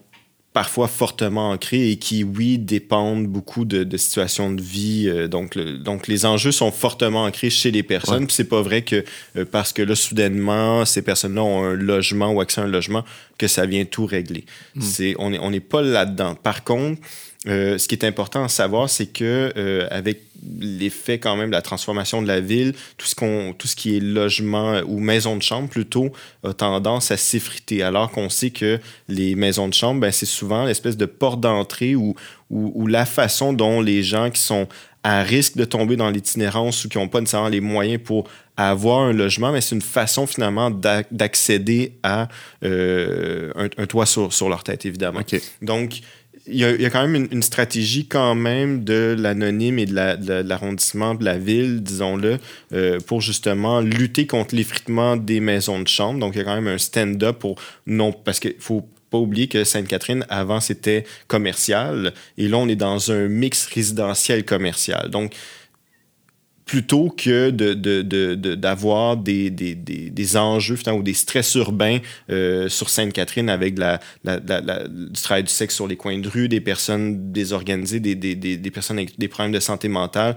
parfois fortement ancrés et qui, oui, dépendent beaucoup de, de situations de vie. Euh, donc, le, donc, les enjeux sont fortement ancrés chez les personnes. Ouais. Puis, c'est pas vrai que euh, parce que là, soudainement, ces personnes-là ont un logement ou accès à un logement, que ça vient tout régler. Mm. C'est, on n'est on est pas là-dedans. Par contre, euh, ce qui est important à savoir, c'est que euh, avec l'effet quand même de la transformation de la ville, tout ce qu'on, tout ce qui est logement ou maison de chambre plutôt a tendance à s'effriter. Alors qu'on sait que les maisons de chambre, ben, c'est souvent l'espèce de porte d'entrée ou, ou, ou la façon dont les gens qui sont à risque de tomber dans l'itinérance ou qui n'ont pas nécessairement les moyens pour avoir un logement, mais c'est une façon finalement d'accéder à euh, un, un, toit sur, sur leur tête, évidemment. Okay. Donc, il y, a, quand même une, stratégie quand même de l'anonyme et de l'arrondissement la, de, de, la ville, disons-le, euh, pour justement lutter contre l'effritement des maisons de chambre. Donc, il y a quand même un stand-up pour non, parce qu'il faut pas oublier que Sainte-Catherine, avant, c'était commercial. Et là, on est dans un mix résidentiel commercial. Donc, plutôt que d'avoir de, de, des, des, des, enjeux ou des stress urbains euh, sur Sainte-Catherine avec la, la, du travail du sexe sur les coins de rue, des personnes désorganisées, des, des, personnes avec des problèmes de santé mentale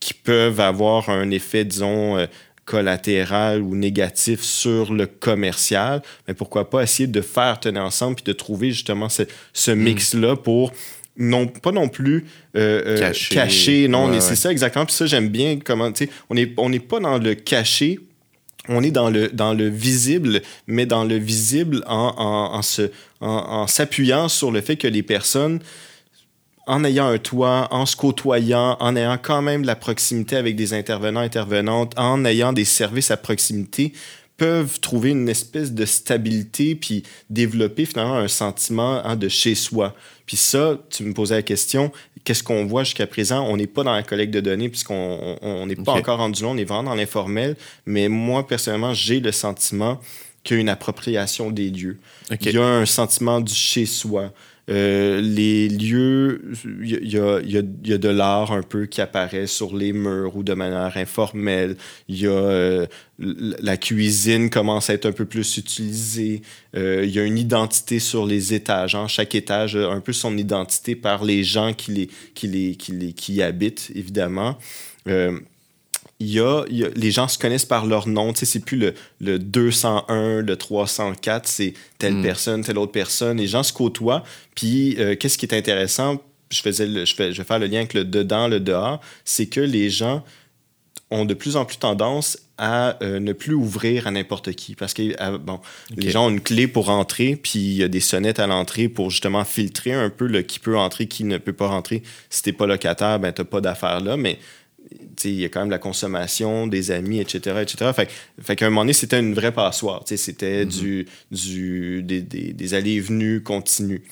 qui peuvent avoir un effet, disons, euh, collatéral ou négatif sur le commercial, mais pourquoi pas essayer de faire tenir ensemble puis de trouver justement ce, ce hmm. mix-là pour non pas non plus euh, euh, caché. non c'est ça exactement. Puis ça j'aime bien comment tu sais on n'est on est pas dans le caché. On est dans le, dans le visible, mais dans le visible en, en, en, se, en, s'appuyant sur le fait que les personnes, en ayant un toit, en se côtoyant, en ayant quand même la proximité avec des intervenants, intervenantes, en ayant des services à proximité, peuvent trouver une espèce de stabilité puis développer finalement un sentiment hein, de chez soi. Puis ça, tu me posais la question, qu'est-ce qu'on voit jusqu'à présent? On n'est pas dans la collecte de données puisqu'on n'est pas encore rendu là, on est vraiment dans l'informel. Mais moi, personnellement, j'ai le sentiment qu'il y a une appropriation des lieux. Il y a un sentiment du chez soi. Euh, les lieux, il y, y, y a, de l'art un peu qui apparaît sur les murs ou de manière informelle. Il y a euh, la cuisine commence à être un peu plus utilisée. Euh, il y a une identité sur les étages. Hein. Chaque étage a un peu son identité par les gens qui, les, qui, les, qui, les, qui y habitent, évidemment il y, a, les gens se connaissent par leur nom. Tu sais, c'est plus le, le 201, le 304, c'est telle hmm. personne, telle autre personne. Les gens se côtoient. Puis, euh, qu'est-ce qui est intéressant, je, faisais je, fais, je vais faire le lien avec le dedans, le dehors, c'est que les gens ont de plus en plus tendance à euh, ne plus ouvrir à n'importe qui. Parce que euh, bon, les gens ont une clé pour entrer, puis il y a des sonnettes à l'entrée pour justement filtrer un peu le qui peut entrer, qui ne peut pas rentrer. Si t'es pas locataire, ben t'as pas d'affaires là. Mais il y a quand même la consommation, des amis, etc. etc. Fait, fait qu'à un moment donné, c'était une vraie passoire. C'était mm-hmm. du, du, des, des, des allées et venues continues.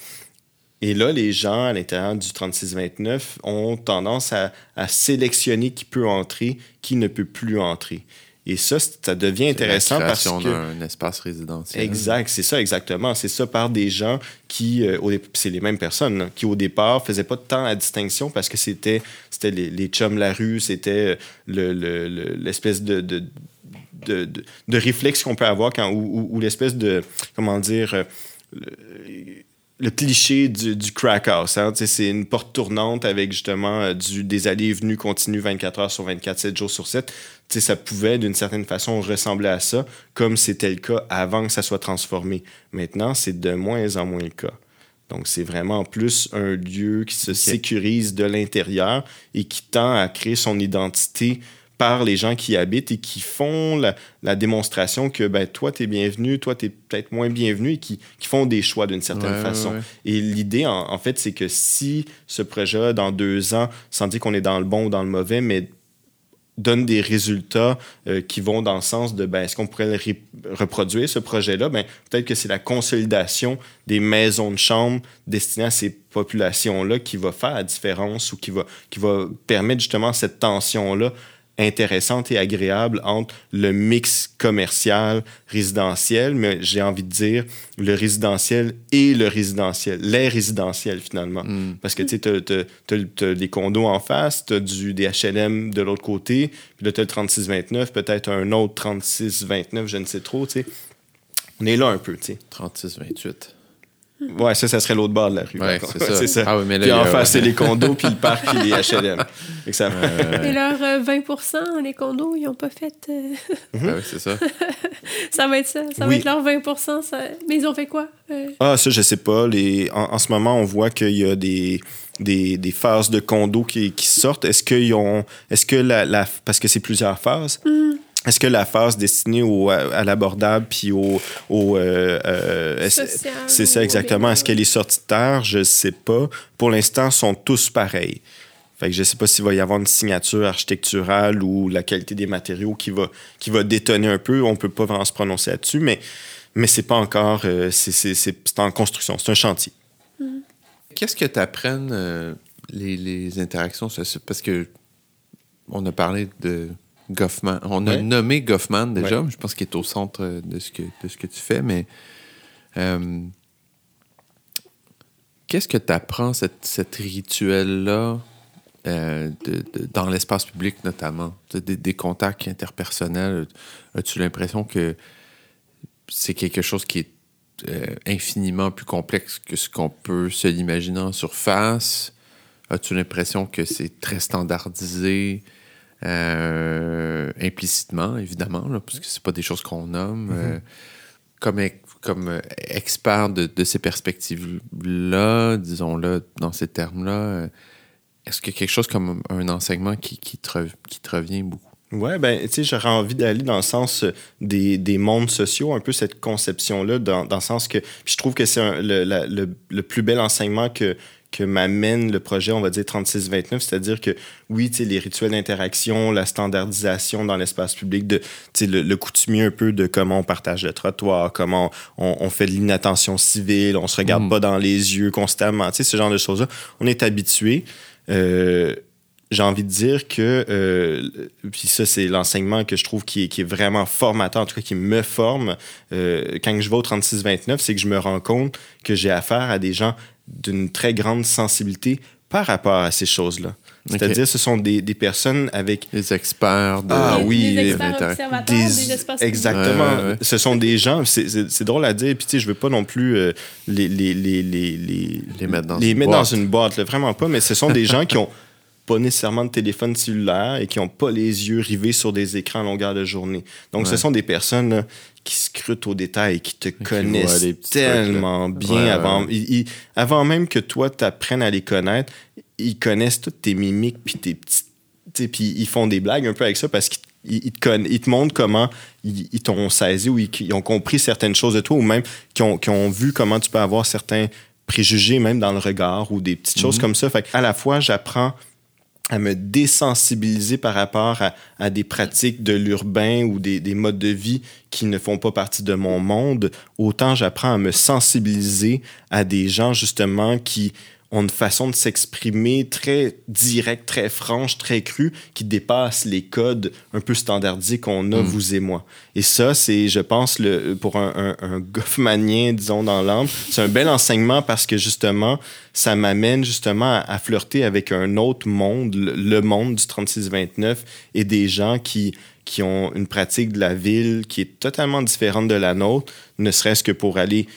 Et là, les gens à l'intérieur du 3629 ont tendance à, à, sélectionner qui peut entrer, qui ne peut plus entrer. Et ça, ça devient intéressant parce que. un espace résidentiel. Exact, c'est ça, exactement. C'est ça par des gens qui, euh, c'est les mêmes personnes, qui au départ faisaient pas tant la distinction parce que c'était c'était les, les chums la rue, c'était l'espèce le, de, de, de, de, réflexe qu'on peut avoir quand, ou, l'espèce de, comment dire, euh, le cliché du, du crack house. Hein? C'est une porte tournante avec justement euh, du, des allées et venues continues 24 heures sur 24, 7 jours sur 7. sais, ça pouvait d'une certaine façon ressembler à ça, comme c'était le cas avant que ça soit transformé. Maintenant, c'est de moins en moins le cas. Donc, c'est vraiment plus un lieu qui se sécurise de l'intérieur et qui tend à créer son identité par les gens qui y habitent et qui font la, démonstration que ben, toi, tu es bienvenu, toi, tu es peut-être moins bienvenu et qui, font des choix d'une certaine façon. Et l'idée, en, fait, c'est que si ce projet dans deux ans, sans dire qu'on est dans le bon ou dans le mauvais, mais donne des résultats euh, qui vont dans le sens de ben, est-ce qu'on pourrait reproduire ce projet-là? Ben, peut-être que c'est la consolidation des maisons de chambre destinées à ces populations-là qui va faire la différence ou qui va, qui va permettre justement cette tension-là intéressante et agréable entre le mix commercial, résidentiel, mais j'ai envie de dire le résidentiel et le résidentiel, les résidentiels finalement. Mm. Parce que tu sais, tu as, des condos en face, tu as du, des HLM de l'autre côté, puis là tu as le 3629, peut-être un autre 3629, je ne sais trop, tu sais. On est là un peu, tu sais. 3628. Ouais, ça, ça serait l'autre bord de la rue. Ouais, c'est ça. Ah oui, mais là, puis en face, c'est les condos, puis le parc, puis les HLM. Et, ça... Et leur 20 euh, les condos, ils n'ont pas fait. Euh, ah oui, c'est ça. ça va être ça. Ça va être leur 20 ça... Mais ils ont fait quoi? Euh? Ah, ça, je sais pas. Les... En, ce moment, on voit qu'il y a des. Des, des, phases de condos qui, qui sortent. Est-ce qu'ils ont. Est-ce que la, la, Parce que c'est plusieurs phases. Mhm. Est-ce que la phase destinée au, à, l'abordable puis au, au euh, euh c'est ça exactement. Est-ce qu'elle est sortie de terre? Je sais pas. Pour l'instant, sont tous pareils. Fait que je sais pas s'il va y avoir une signature architecturale ou la qualité des matériaux qui va qui va détonner un peu. On peut pas vraiment se prononcer là-dessus, mais mais c'est pas encore. Euh, c'est en construction. C'est un chantier. Mm-hmm. Qu'est-ce que tu apprennes euh, les, les interactions Parce que on a parlé de Goffman. On a nommé Goffman déjà, je pense qu'il est au centre de ce que, de ce que tu fais, mais euh, Qu'est-ce que tu apprends, cette, cette rituel-là, euh, de, de, dans l'espace public notamment? Des, des, contacts interpersonnels, as-tu l'impression que c'est quelque chose qui est euh, infiniment plus complexe que ce qu'on peut se l'imaginer en surface? As-tu l'impression que c'est très standardisé? Euh, implicitement, évidemment, là, parce que c'est pas des choses qu'on nomme. Mm-hmm. comme comme euh, expert de, de ces perspectives-là, disons-le dans ces termes-là, euh, est-ce qu'il y a quelque chose comme un enseignement qui, qui, te, qui te revient beaucoup? Ouais, ben, tu sais, j'aurais envie d'aller dans le sens des, des, mondes sociaux, un peu cette conception-là, dans, dans, le sens que je trouve que c'est le, le, le, plus bel enseignement que, que m'amène le projet, on va dire 36-29, c'est-à-dire que oui, les rituels d'interaction, la standardisation dans l'espace public, de, le, le coutumier un peu de comment on partage le trottoir, comment on, fait de l'inattention civile, on se regarde mm. pas dans les yeux constamment, ce genre de choses-là, on est habitué. Euh, j'ai envie de dire que, euh, puis ça, c'est l'enseignement que je trouve qui est, qui est, vraiment formateur, en tout cas qui me forme. Euh, quand je vais au 36-29, c'est que je me rends compte que j'ai affaire à des gens d'une très grande sensibilité par rapport à ces choses-là. C'est-à-dire, ce sont des, des, personnes avec... Des experts. De... Ah oui. Des experts observateurs des, espaces Exactement. Ce sont des gens, c'est drôle à dire, puis tu sais, je veux pas non plus euh, les, les, les, les, les, mettre dans les une mettre boîte. dans une boîte, là, vraiment pas, mais ce sont des gens qui ont pas nécessairement de téléphone cellulaire et qui ont pas les yeux rivés sur des écrans à longueur de journée. Donc, Ouais. ce sont des personnes là, qui scrutent au détail qui te connaissent tellement trucs, bien Ouais, avant, ouais. ils- ils- avant même que toi t'apprennes à les connaître. Ils connaissent toutes tes mimiques puis tes petites, puis ils font des blagues un peu avec ça parce qu'ils ils, ils te, conna- ils te montrent comment ils, ils t'ont saisi ou ils, ils ont compris certaines choses de toi ou même qui ont, qui ont vu comment tu peux avoir certains préjugés même dans le regard ou des petites choses comme ça. Fait à la fois, j'apprends à me désensibiliser par rapport à, des pratiques de l'urbain ou des modes de vie qui ne font pas partie de mon monde, autant j'apprends à me sensibiliser à des gens justement qui ont une façon de s'exprimer très directe, très franche, très crue, qui dépasse les codes un peu standardisés qu'on a, vous et moi. Et ça, c'est, je pense, le, pour un, un, un goffmanien, disons, dans l'âme, c'est un bel enseignement parce que justement, ça m'amène justement à, à flirter avec un autre monde, le, le monde du 36-29 et des gens qui, qui ont une pratique de la ville qui est totalement différente de la nôtre, ne serait-ce que pour aller,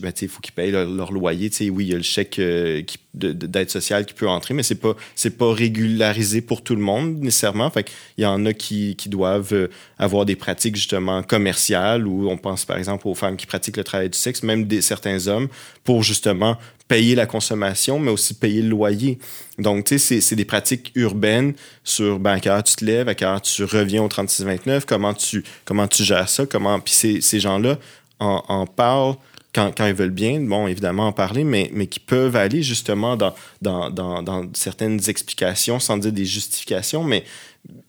ben, il faut qu'ils payent leur, leur loyer. Tu sais, oui, il y a le chèque euh, d'aide sociale qui peut entrer, mais c'est pas, c'est pas régularisé pour tout le monde nécessairement. Fait il y en a qui, qui doivent euh, avoir des pratiques justement commerciales où on pense par exemple aux femmes qui pratiquent le travail du sexe, même des, certains hommes, pour justement payer la consommation, mais aussi payer le loyer. Donc, tu sais, c'est- des pratiques urbaines sur ben, à quelle heure tu te lèves, à quelle heure tu reviens au 36-29, comment tu, comment tu gères ça, comment. Puis ces, ces gens-là en, en parlent quand, quand ils veulent bien, bon, évidemment en parler, mais, mais qui peuvent aller justement dans, dans, dans, dans certaines explications, sans dire des justifications, mais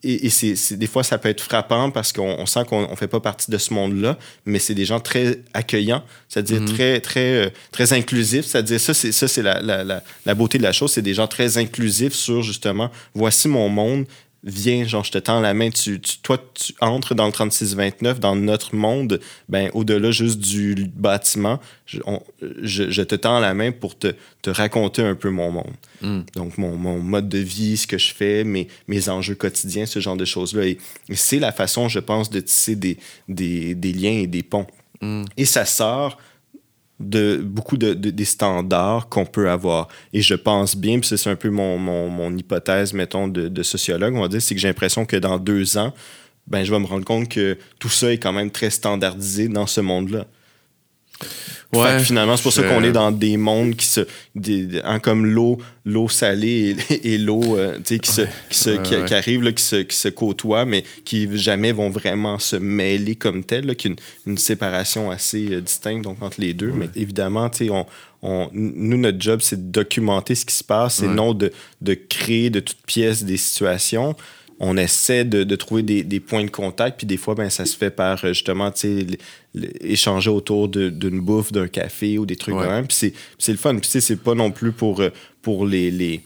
et, et c'est, c'est- des fois, ça peut être frappant parce qu'on on sent qu'on ne fait pas partie de ce monde-là, mais c'est des gens très accueillants, c'est-à-dire très, très, euh, très inclusifs. C'est-à-dire, ça, c'est, ça, c'est la, la, la, la beauté de la chose, c'est des gens très inclusifs sur justement, voici mon monde, viens, genre, je te tends la main, tu, tu- toi, tu entres dans le 36-29, dans notre monde, ben, au-delà juste du bâtiment, je, on- je, je te tends la main pour te, te raconter un peu mon monde. Mm. Donc, mon, mon mode de vie, ce que je fais, mes, mes enjeux quotidiens, ce genre de choses-là. Et, et c'est la façon, je pense, de tisser des, des, des liens et des ponts. Mm. Et ça sort de beaucoup de, de- des standards qu'on peut avoir. Et je pense bien, puis c'est un peu mon, mon, mon hypothèse, mettons, de, de sociologue, on va dire, c'est que j'ai l'impression que dans deux ans, ben, je vais me rendre compte que tout ça est quand même très standardisé dans ce monde-là. Fait que finalement, c'est pour ça qu'on est dans des mondes qui se. Des, hein, comme l'eau l'eau salée et, et l'eau euh, tu sais, qui, se, qui, se, qui, arrivent, là, qui, se, qui se côtoient, mais qui jamais vont vraiment se mêler comme tel, là, qu'il y a une, une séparation assez euh, distincte donc, entre les deux. Mais évidemment, tu sais, on, on, nous, notre job, c'est de documenter ce qui se passe et Ouais. non de, de créer de toutes pièces des situations. On essaie de, de trouver des, des points de contact, puis des fois, ben, ça se fait par euh, justement, échanger autour d'une bouffe, d'un café ou des trucs Ouais. de même. Puis c'est- le fun. Puis c'est pas non plus pour, euh, pour les. les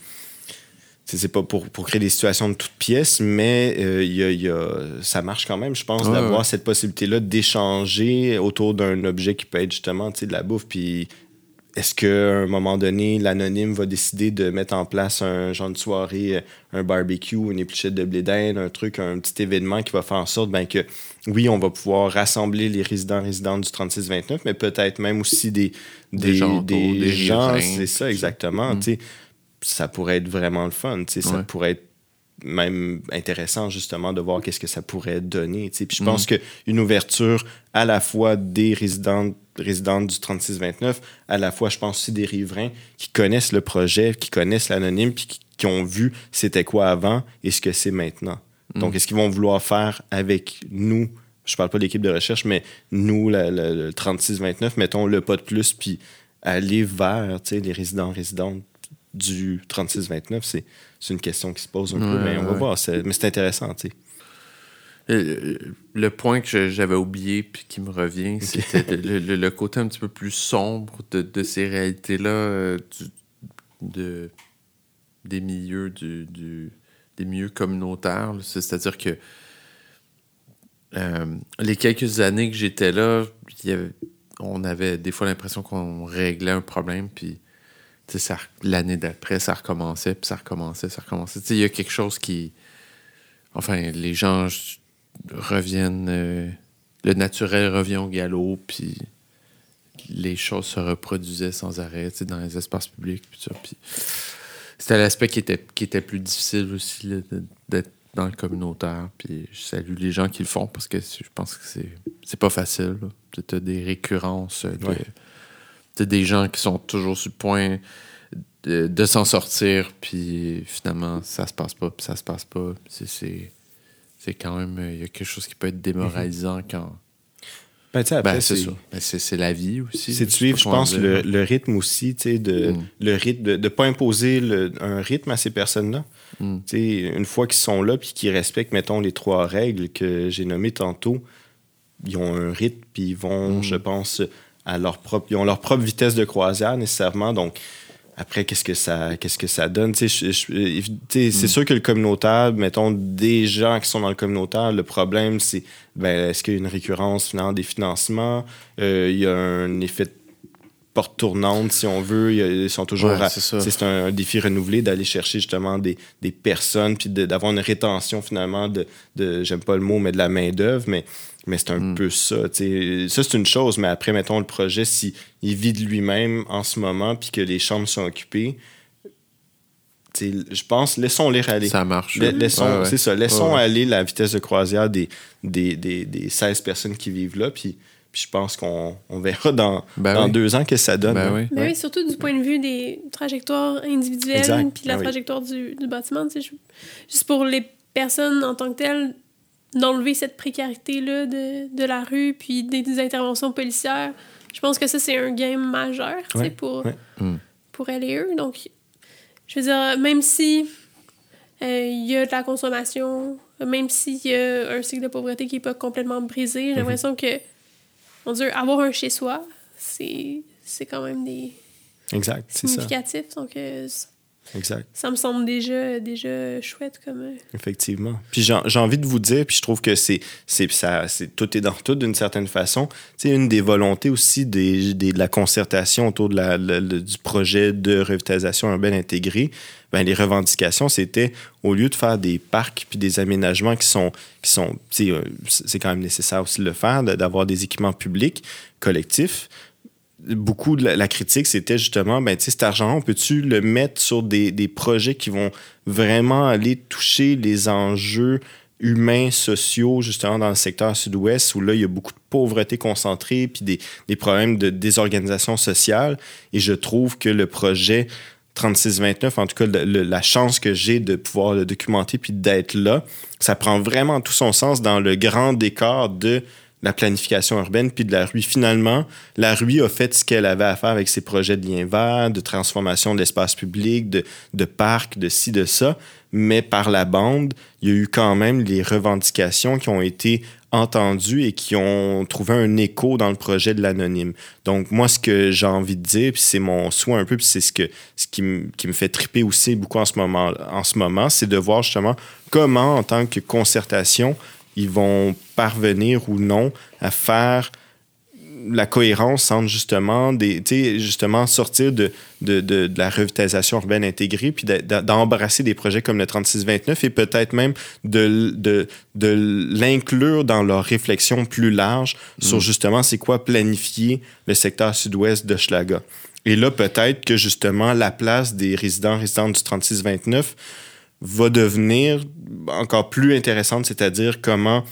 c'est pas pour, pour créer des situations de toutes pièces, mais euh, il y a, il y a- ça marche quand même, je pense, Ouais, d'avoir ouais. cette possibilité-là d'échanger autour d'un objet qui peut être justement de la bouffe. Puis est-ce qu'à un moment donné, l'anonyme va décider de mettre en place un genre de soirée, euh, un barbecue, une épluchette de blé d'Inde, un truc, un petit événement qui va faire en sorte ben, que, oui, on va pouvoir rassembler les résidents résidentes du 36-29, mais peut-être même aussi des, des, gens, des, gens c'est ça exactement. Mm. Ça pourrait être vraiment le fun. Ça pourrait être même intéressant justement de voir qu'est-ce que ça pourrait donner. Puis je pense mm. qu'une ouverture à la fois des résidents résidentes du 36-29, à la fois, je pense aussi des riverains qui connaissent le projet, qui connaissent l'anonyme, puis qui, ont vu c'était quoi avant et ce que c'est maintenant. Mm. Donc, est-ce qu'ils vont vouloir faire avec nous, je parle pas de l'équipe de recherche, mais nous, le 36-29, mettons le pas de plus, puis aller vers les résidents résidentes du 36-29, c'est une question qui se pose un peu, mais on va voir. Mais c'est intéressant, tu sais. Euh, le point que j'avais oublié puis qui me revient, c'était le, côté un petit peu plus sombre de, ces réalités-là, euh, de, des milieux du, des milieux communautaires. C'est-à-dire que euh, les quelques années que j'étais là, on avait des fois l'impression qu'on réglait un problème, puis l'année d'après, ça recommençait, puis ça recommençait, ça recommençait. Il y a quelque chose qui. Enfin, les gens reviennent. Euh, le naturel revient au galop, puis les choses se reproduisaient sans arrêt dans les espaces publics. C'était l'aspect qui était, qui était plus difficile aussi d'être dans le communautaire. Puis je salue les gens qui le font parce que je pense que c'est, pas facile. Tu as des récurrences, de, des gens qui sont toujours sur le point de, s'en sortir, puis finalement, ça se passe pas, puis ça se passe pas. c'est c'est quand même. Il y a quelque chose qui peut être démoralisant mhm. quand. Ben, ben c'est ça. Ben, c'est la vie aussi. C'est de suivre, je pense, le, rythme aussi, tu sais, de, mm. le rythme, de ne pas imposer un rythme à ces personnes-là. Mm. Tu sais, une fois qu'ils sont là, puis qu'ils respectent, mettons, les trois règles que j'ai nommées tantôt, ils ont un rythme, puis ils vont, mm. je pense, à leur propre, ils ont leur propre vitesse de croisière nécessairement. Donc, après, qu'est-ce que ça, qu'est-ce que ça donne? C'est mm. sûr que le communautaire, mettons, des gens qui sont dans le communautaire, le problème, c'est ben, est-ce qu'il y a une récurrence finalement des financements? Euh, il y a un effet de porte tournante, si on veut. Ils sont toujours. c'est un, défi renouvelé d'aller chercher justement des, des personnes, puis d'avoir une rétention finalement de, de j'aime pas le mot, mais de la main-d'œuvre. Mais mais c'est un hmm. peu ça. Ça, c'est une chose, mais après, mettons, le projet, s'il vit de lui-même en ce moment, puis que les chambres sont occupées, je pense, laissons-les aller. Ça marche. laissons, C'est ça, laissons aller la vitesse de croisière des, des, des, des 16 personnes qui vivent là, puis, je pense qu'on on verra dans, ben dans deux ans ce que ça donne. Ben oui. Ben oui. surtout du point de vue des trajectoires individuelles, puis la trajectoire du, du bâtiment. Juste pour les personnes en tant que telles, d'enlever cette précarité-là de, de, la rue, puis des, interventions policières. Je pense que ça, c'est un game majeur pour, mm. pour elle et eux. Donc, je veux dire, même si euh, il y a de la consommation, même s'il y a un cycle de pauvreté qui n'est pas complètement brisé, j'ai mm-hmm. l'impression que, mon Dieu, avoir un chez-soi, c'est quand même des... Exact, c'est ça. Significatif. Donc, euh, Exact. Ça me semble déjà, déjà chouette comme. Euh, Effectivement. Puis j'ai envie de vous dire, puis je trouve que c'est ça c'est tout est dans tout d'une certaine façon. C'est une des volontés aussi des, des, de la concertation autour de la, du projet de revitalisation urbaine intégrée. Ben, les revendications, c'était au lieu de faire des parcs puis des aménagements qui sont, qui sont euh, c'est quand même nécessaire aussi de le faire, d'avoir des équipements publics collectifs, beaucoup de la, critique, c'était justement, ben, tu sais, cet argent, on peut-tu le mettre sur des, des, projets qui vont vraiment aller toucher les enjeux humains, sociaux, justement, dans le secteur sud-ouest, où là, il y a beaucoup de pauvreté concentrée, puis des, des problèmes de désorganisation sociale? Et je trouve que le projet 3629, en tout cas, la chance que j'ai de pouvoir le documenter puis d'être là, ça prend vraiment tout son sens dans le grand décor de la planification urbaine puis de la rue. Finalement, la rue a fait ce qu'elle avait à faire avec ses projets de liens verts, de transformation de l'espace public, de, de parcs, de ci, de ça. Mais par la bande, il y a eu quand même les revendications qui ont été entendues et qui ont trouvé un écho dans le projet de l'anonyme. Donc, moi, ce que j'ai envie de dire, puis c'est mon souhait un peu, puis c'est ce, que, ce qui, me, qui me fait triper aussi beaucoup en ce moment, en ce moment c'est de voir justement comment, en tant que concertation, ils vont parvenir ou non à faire la cohérence entre justement des justement sortir de, de, de, la revitalisation urbaine intégrée puis d'embrasser des projets comme le 3629 et peut-être même de, de, de l'inclure dans leur réflexion plus large sur mm. justement c'est quoi planifier le secteur sud-ouest de Schlaga. Et là, peut-être que justement la place des résidents résidentes du 3629 va devenir encore plus intéressante, c'est-à-dire comment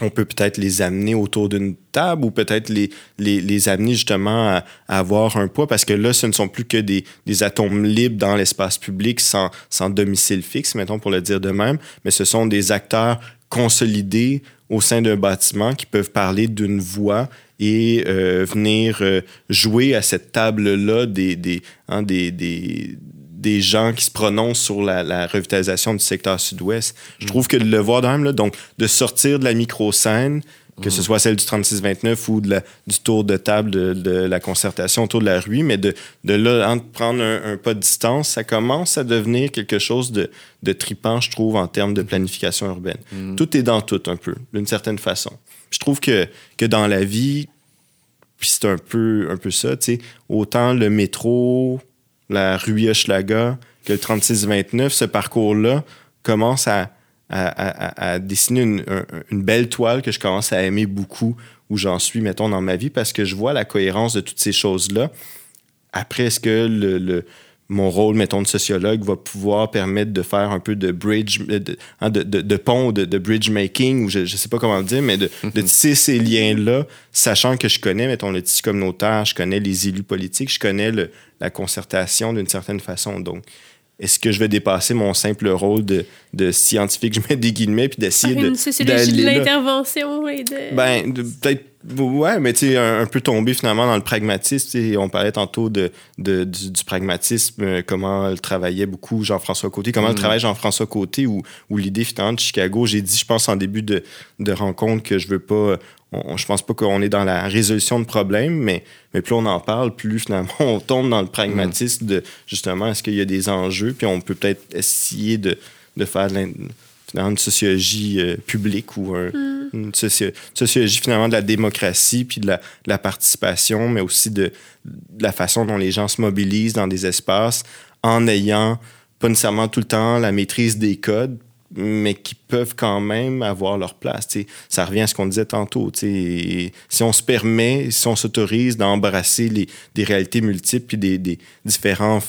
on peut peut-être les amener autour d'une table ou peut-être les, les, les, amener justement à, avoir un poids parce que là, ce ne sont plus que des, des atomes libres dans l'espace public sans, sans domicile fixe, mettons pour le dire de même, mais ce sont des acteurs consolidés au sein d'un bâtiment qui peuvent parler d'une voix et euh, venir euh, jouer à cette table-là des, des, hein, des, des des gens qui se prononcent sur la, revitalisation du secteur sud-ouest. Je trouve que de le voir de même, là, donc de sortir de la micro-scène, que ce soit celle du 36-29 ou de du tour de table de, la concertation autour de la rue, mais de, de là, hein, prendre un, pas de distance, ça commence à devenir quelque chose de, de tripant, je trouve, en termes de planification urbaine. Mm. Tout est dans tout, un peu, d'une certaine façon. Je trouve que, que dans la vie, puis c'est un peu, un peu ça, tu sais, autant le métro, la rue Hochelaga, que le 36-29, ce parcours-là commence à, dessiner une, belle toile que je commence à aimer beaucoup, où j'en suis, mettons, dans ma vie, parce que je vois la cohérence de toutes ces choses-là. Après, est-ce que le mon rôle, mettons, de sociologue va pouvoir permettre de faire un peu de bridge, de, hein, de, de, de pont, de, de, bridge making, ou je ne sais pas comment le dire, mais de, de tisser ces liens-là, sachant que je connais, mettons, le tissu communautaire, je connais les élus politiques, je connais le, la concertation d'une certaine façon. Donc, est-ce que je vais dépasser mon simple rôle de, de scientifique, je mets des guillemets, puis d'essayer de. Une sociologie de l'intervention et de. Ben, peut-être Ouais, mais tu sais, un, peu tombé finalement dans le pragmatisme. On parlait tantôt de, de du, pragmatisme, euh, comment il travaillait beaucoup Jean-François Côté, comment mm. travaille Jean-François Côté, ou, ou l'idée finalement de Chicago. J'ai dit, je pense, en début de, de rencontre que je veux pas. je pense pas qu'on est dans la résolution de problèmes, mais, mais plus on en parle, plus finalement on tombe dans le pragmatisme de justement, est-ce qu'il y a des enjeux, puis on peut peut-être essayer de, de faire de une sociologie euh, publique ou mm. une sociologie finalement de la démocratie puis de la, participation, mais aussi de, la façon dont les gens se mobilisent dans des espaces en ayant pas nécessairement tout le temps la maîtrise des codes, mais qui peuvent quand même avoir leur place. Ça revient à ce qu'on disait tantôt. Si on se permet, si on s'autorise d'embrasser les, des réalités multiples et des, des différentes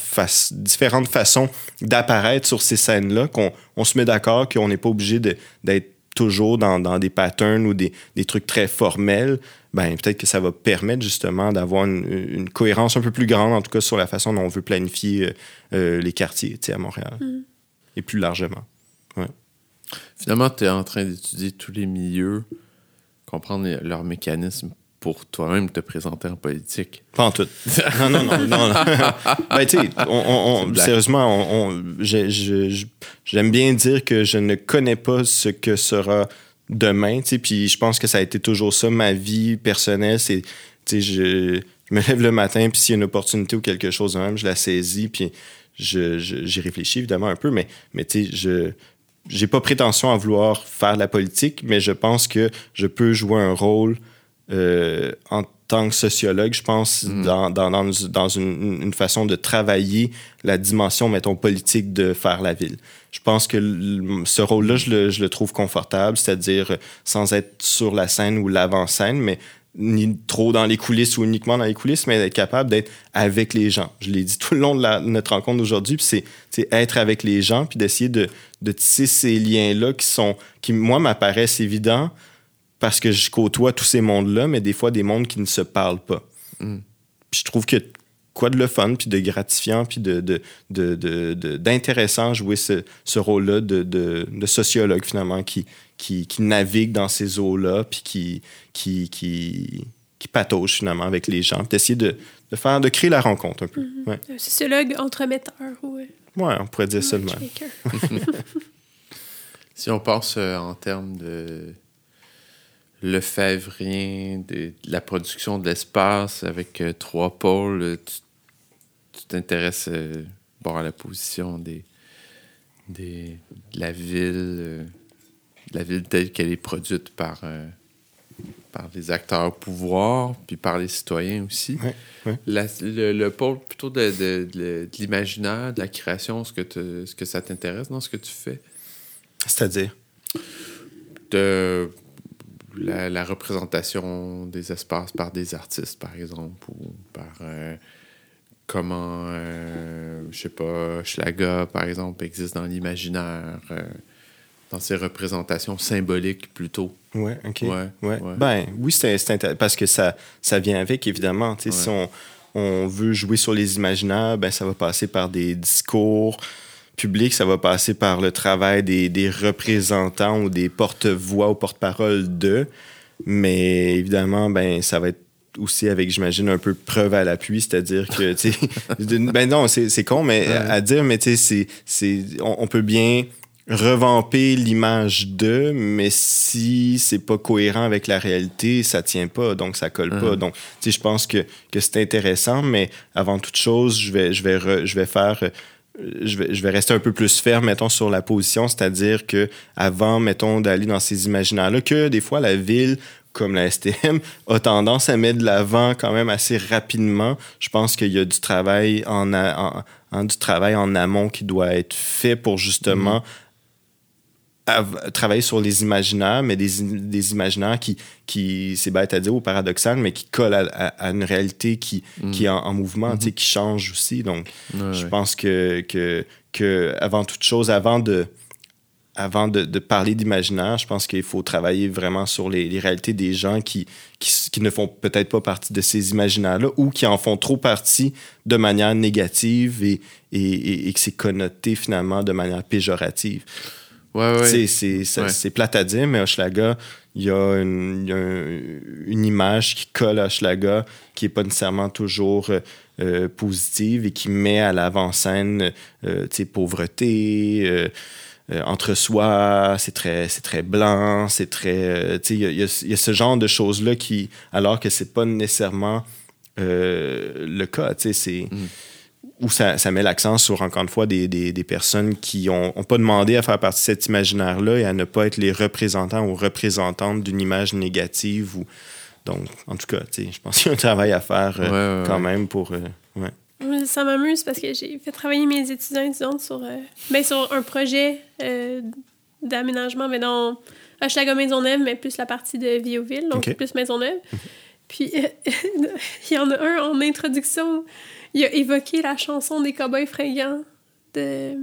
façons d'apparaître sur ces scènes-là, qu'on on se met d'accord qu'on n'est pas obligé d'être toujours dans, dans, des patterns ou des, des, trucs très formels, ben peut-être que ça va permettre justement d'avoir une, cohérence un peu plus grande, en tout cas sur la façon dont on veut planifier euh, euh, les quartiers à Montréal. Mm. Et plus largement. Finalement, tu es en train d'étudier tous les milieux, comprendre leurs mécanismes pour toi-même te présenter en politique. Pas en tout. non, non, non. non, ben, tu sais, on, sérieusement, j'aime bien dire que je ne connais pas ce que sera demain, tu sais, puis je pense que ça a été toujours ça, ma vie personnelle, c'est, tu sais, je, me lève le matin, puis s'il y a une opportunité ou quelque chose même, je la saisis, puis j'y je, réfléchis évidemment un peu, mais, mais tu sais, je j'ai pas prétention à vouloir faire la politique, mais je pense que je peux jouer un rôle euh, en tant que sociologue, je pense, mm. dans, dans, dans, une, une, façon de travailler la dimension, mettons, politique de faire la ville. Je pense que ce rôle-là, je le, je le, trouve confortable, c'est-à-dire sans être sur la scène ou l'avant-scène, mais ni trop dans les coulisses ou uniquement dans les coulisses, mais être capable d'être avec les gens. Je l'ai dit tout le long de notre rencontre d'aujourd'hui, c'est être avec les gens, puis d'essayer de, de, tisser ces liens-là qui sont, qui moi m'apparaissent évidents parce que je côtoie tous ces mondes-là, mais des fois des mondes qui ne se parlent pas. Mm. Puis je trouve que quoi de le fun, puis de gratifiant, puis de, d'intéressant de, de, jouer ce, ce rôle-là de, de, sociologue finalement qui, qui, qui navigue dans ces eaux-là, puis qui, qui, qui, qui patauge finalement avec les gens, d'essayer de, de, faire, de créer la rencontre un peu. Mm -hmm. ouais. Un sociologue entremetteur. Ouais. ouais, on pourrait dire de même. si on pense euh, en termes de lefèvrien, de, de la production de l'espace avec euh, trois pôles, euh, tu t'intéresses euh, bon, à la position des, des, de la ville, euh, la ville telle qu'elle est produite par, euh, par les acteurs au pouvoir, puis par les citoyens aussi. Ouais, ouais. La- le, le pôle plutôt de, de- de- de l'imaginaire, de la création, ce que, te- ce que ça t'intéresse dans ce que tu fais? C'est-à-dire? De la, la représentation des espaces par des artistes, par exemple, ou par euh, comment, euh, je sais pas, Schlager, par exemple, existe dans l'imaginaire, euh, dans ses représentations symboliques plutôt. Ouais, OK. Ouais, Ouais. ouais. Ben, oui, c'est c'est intér- parce que ça, ça vient avec, évidemment. Si on, on veut jouer sur les imaginaires, ben, ça va passer par des discours publics, ça va passer par le travail des, des représentants ou des porte-voix ou porte-parole de. Mais évidemment, ben, ça va être aussi avec, j'imagine, un peu preuve à l'appui, c'est-à-dire que, tu ben non, c'est con, mais à, à dire, mais tu sais, c'est- on, on peut bien revamper l'image de, mais si c'est pas cohérent avec la réalité, ça tient pas, donc ça colle pas. Mhm. Donc, tu sais, je pense que, que c'est intéressant, mais avant toute chose, je vais, je vais, re- je vais faire. Je vais, je vais rester un peu plus ferme, mettons, sur la position, c'est-à-dire que avant, mettons, d'aller dans ces imaginaires-là, que des fois, la ville, comme la STM, a tendance à mettre de l'avant quand même assez rapidement. Je pense qu'il y a du travail en, a- en- en- du travail en amont qui doit être fait pour justement av- travailler sur les imaginaires, mais des, des imaginaires qui, qui c'est bête à dire ou paradoxal, mais qui collent à, à- à une réalité qui, qui est en, en mouvement, sais, qui change aussi. Donc, Ouais, je ouais. pense que, que, que avant toute chose, avant de, avant de, de parler d'imaginaire, je pense qu'il faut travailler vraiment sur les, les réalités des gens qui, qui, ne font peut-être pas partie de ces imaginaires-là ou qui en font trop partie de manière négative et, et, et- et que c'est connoté finalement de manière péjorative. Ouais, ouais. C'est Ouais. plate à dire, mais Hochelaga, il y a, une, il y a un- une image qui colle à Hochelaga qui n'est pas nécessairement toujours euh, euh, positive et qui met à l'avant-scène euh, pauvreté, euh, euh, entre soi, c'est très, c'est très blanc, c'est très. euh, tu sais, il y a, y y ce genre de choses-là qui, alors que c'est pas nécessairement euh, le cas, tu sais, c'est où ça, ça met l'accent sur, encore une fois, des, des, des personnes qui n'ont ont pas demandé à faire partie de cet imaginaire-là et à ne pas être les représentants ou représentantes d'une image négative. Ou... Donc, en tout cas, tu sais, je pense qu'il y a un travail à faire Ouais, ouais, quand ouais. même pour... ouais. Ça m'amuse parce que j'ai fait travailler mes étudiants et étudiantes sur, euh, ben, sur un projet euh, d'aménagement, mais dans Hochelaga Maisonneuve, mais plus la partie de Viauville, donc Ok. plus Maisonneuve. Puis euh, il y en a un en introduction, il a évoqué la chanson des Cowboys fringants de.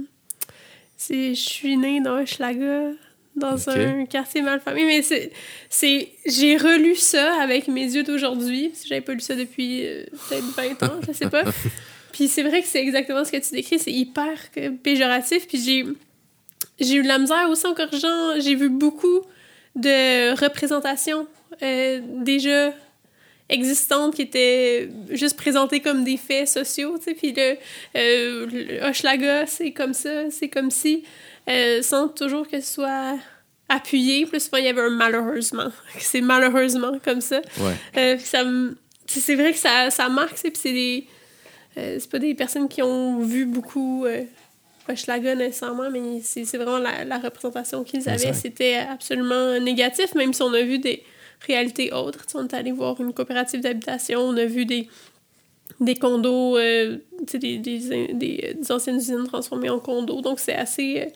C'est Je suis née dans Hochelaga, dans un quartier malfamé. Mais c'est. c'est J'ai relu ça avec mes yeux d'aujourd'hui, parce que j'avais pas lu ça depuis euh, peut-être 20 ans, je sais pas. Puis c'est vrai que c'est exactement ce que tu décris, c'est hyper euh, péjoratif. Puis j'ai, j'ai eu de la misère aussi en corrigeant. J'ai vu beaucoup de représentations euh, déjà existantes qui étaient juste présentées comme des faits sociaux, tu sais. Puis le, euh, le Hochelaga, c'est comme ça, c'est comme si, euh, sans toujours que ce soit appuyé. Plus souvent, il y avait un malheureusement. C'est malheureusement comme ça. Ouais. Euh, ça c'est vrai que ça, ça marque, c'est des. euh, c'est pas des personnes qui ont vu beaucoup euh, Hochelaga nécessairement, mais c'est vraiment la, la représentation qu'ils avaient. C'était absolument négatif, même si on a vu des réalités autres. On est allé voir une coopérative d'habitation, on a vu des, des condos, euh, des, des, des, des anciennes usines transformées en condos. Donc c'est assez euh,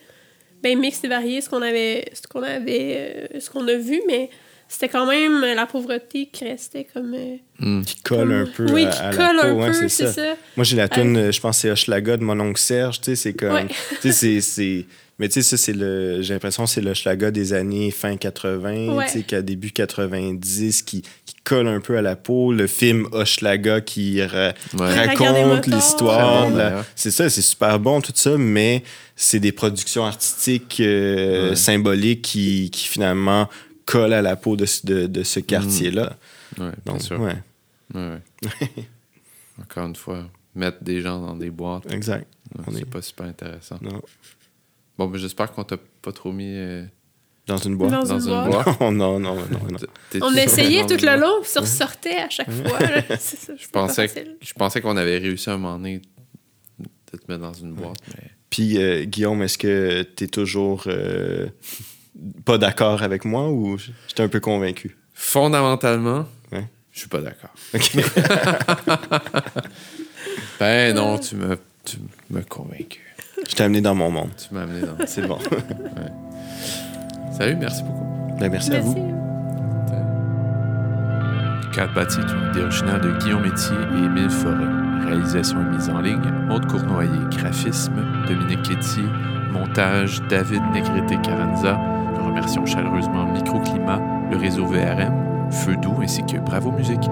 ben, mixte et varié ce qu'on avait, ce qu'on avait, euh, ce qu'on a vu, mais c'était quand même euh, la pauvreté qui restait comme. euh, Hmm. Qui colle un peu oui, à, qui à la colle peau, un ouais, peu, c'est ça. ça. Moi, j'ai la tune, je pense, c'est Hochelaga de mon oncle Serge, tu sais, c'est comme... Ouais. Tu sais, c'est-. Mais tu sais, ça, c'est le... J'ai l'impression que c'est le Hochelaga des années fin 80, Ouais. tu sais, qu'à début 90, qui, qui colle un peu à la peau. Le film Hochelaga qui ra- Ouais. Regardez raconte l'histoire. C'est ça, c'est super bon, tout ça, mais c'est des productions artistiques euh, Ouais. symboliques qui, qui, finalement, collent à la peau de, ce- de, de ce quartier-là. Ouais, bien Donc, sûr. ouais, Ouais, ouais. Encore une fois, mettre des gens dans des boîtes, exact. c'est est- pas super intéressant. Non. Bon, ben, j'espère qu'on t'a pas trop mis euh, Dans une boîte. Dans dans une une boîte. boîte. non, non, non, non, non. T'es- On essayait tout le long, puis ça ressortait à chaque fois. là. C'est ça, Je pensais, je pensais qu'on avait réussi à un moment donné de te mettre dans une boîte, mais Puis, euh, Guillaume, est-ce que tu es toujours euh, pas d'accord avec moi ou j'étais un peu convaincu? Fondamentalement, Ouais. je suis pas d'accord. OK. Ben non, tu m'as tu m'as convaincu. Je t'ai amené dans mon monde. Tu m'as amené dans. C'est bon. Salut, merci beaucoup. Ben, merci, à vous. Cadre bâti est une originale de Guillaume Métier et Émile Forêt. Réalisation et mise en ligne, Maude Cournoyer. Graphisme, Dominique Quétier. Montage, David Negrete-Caranza. Nous remercions chaleureusement Microclimat, le réseau VRM, Feu Doux ainsi que Bravo Musique.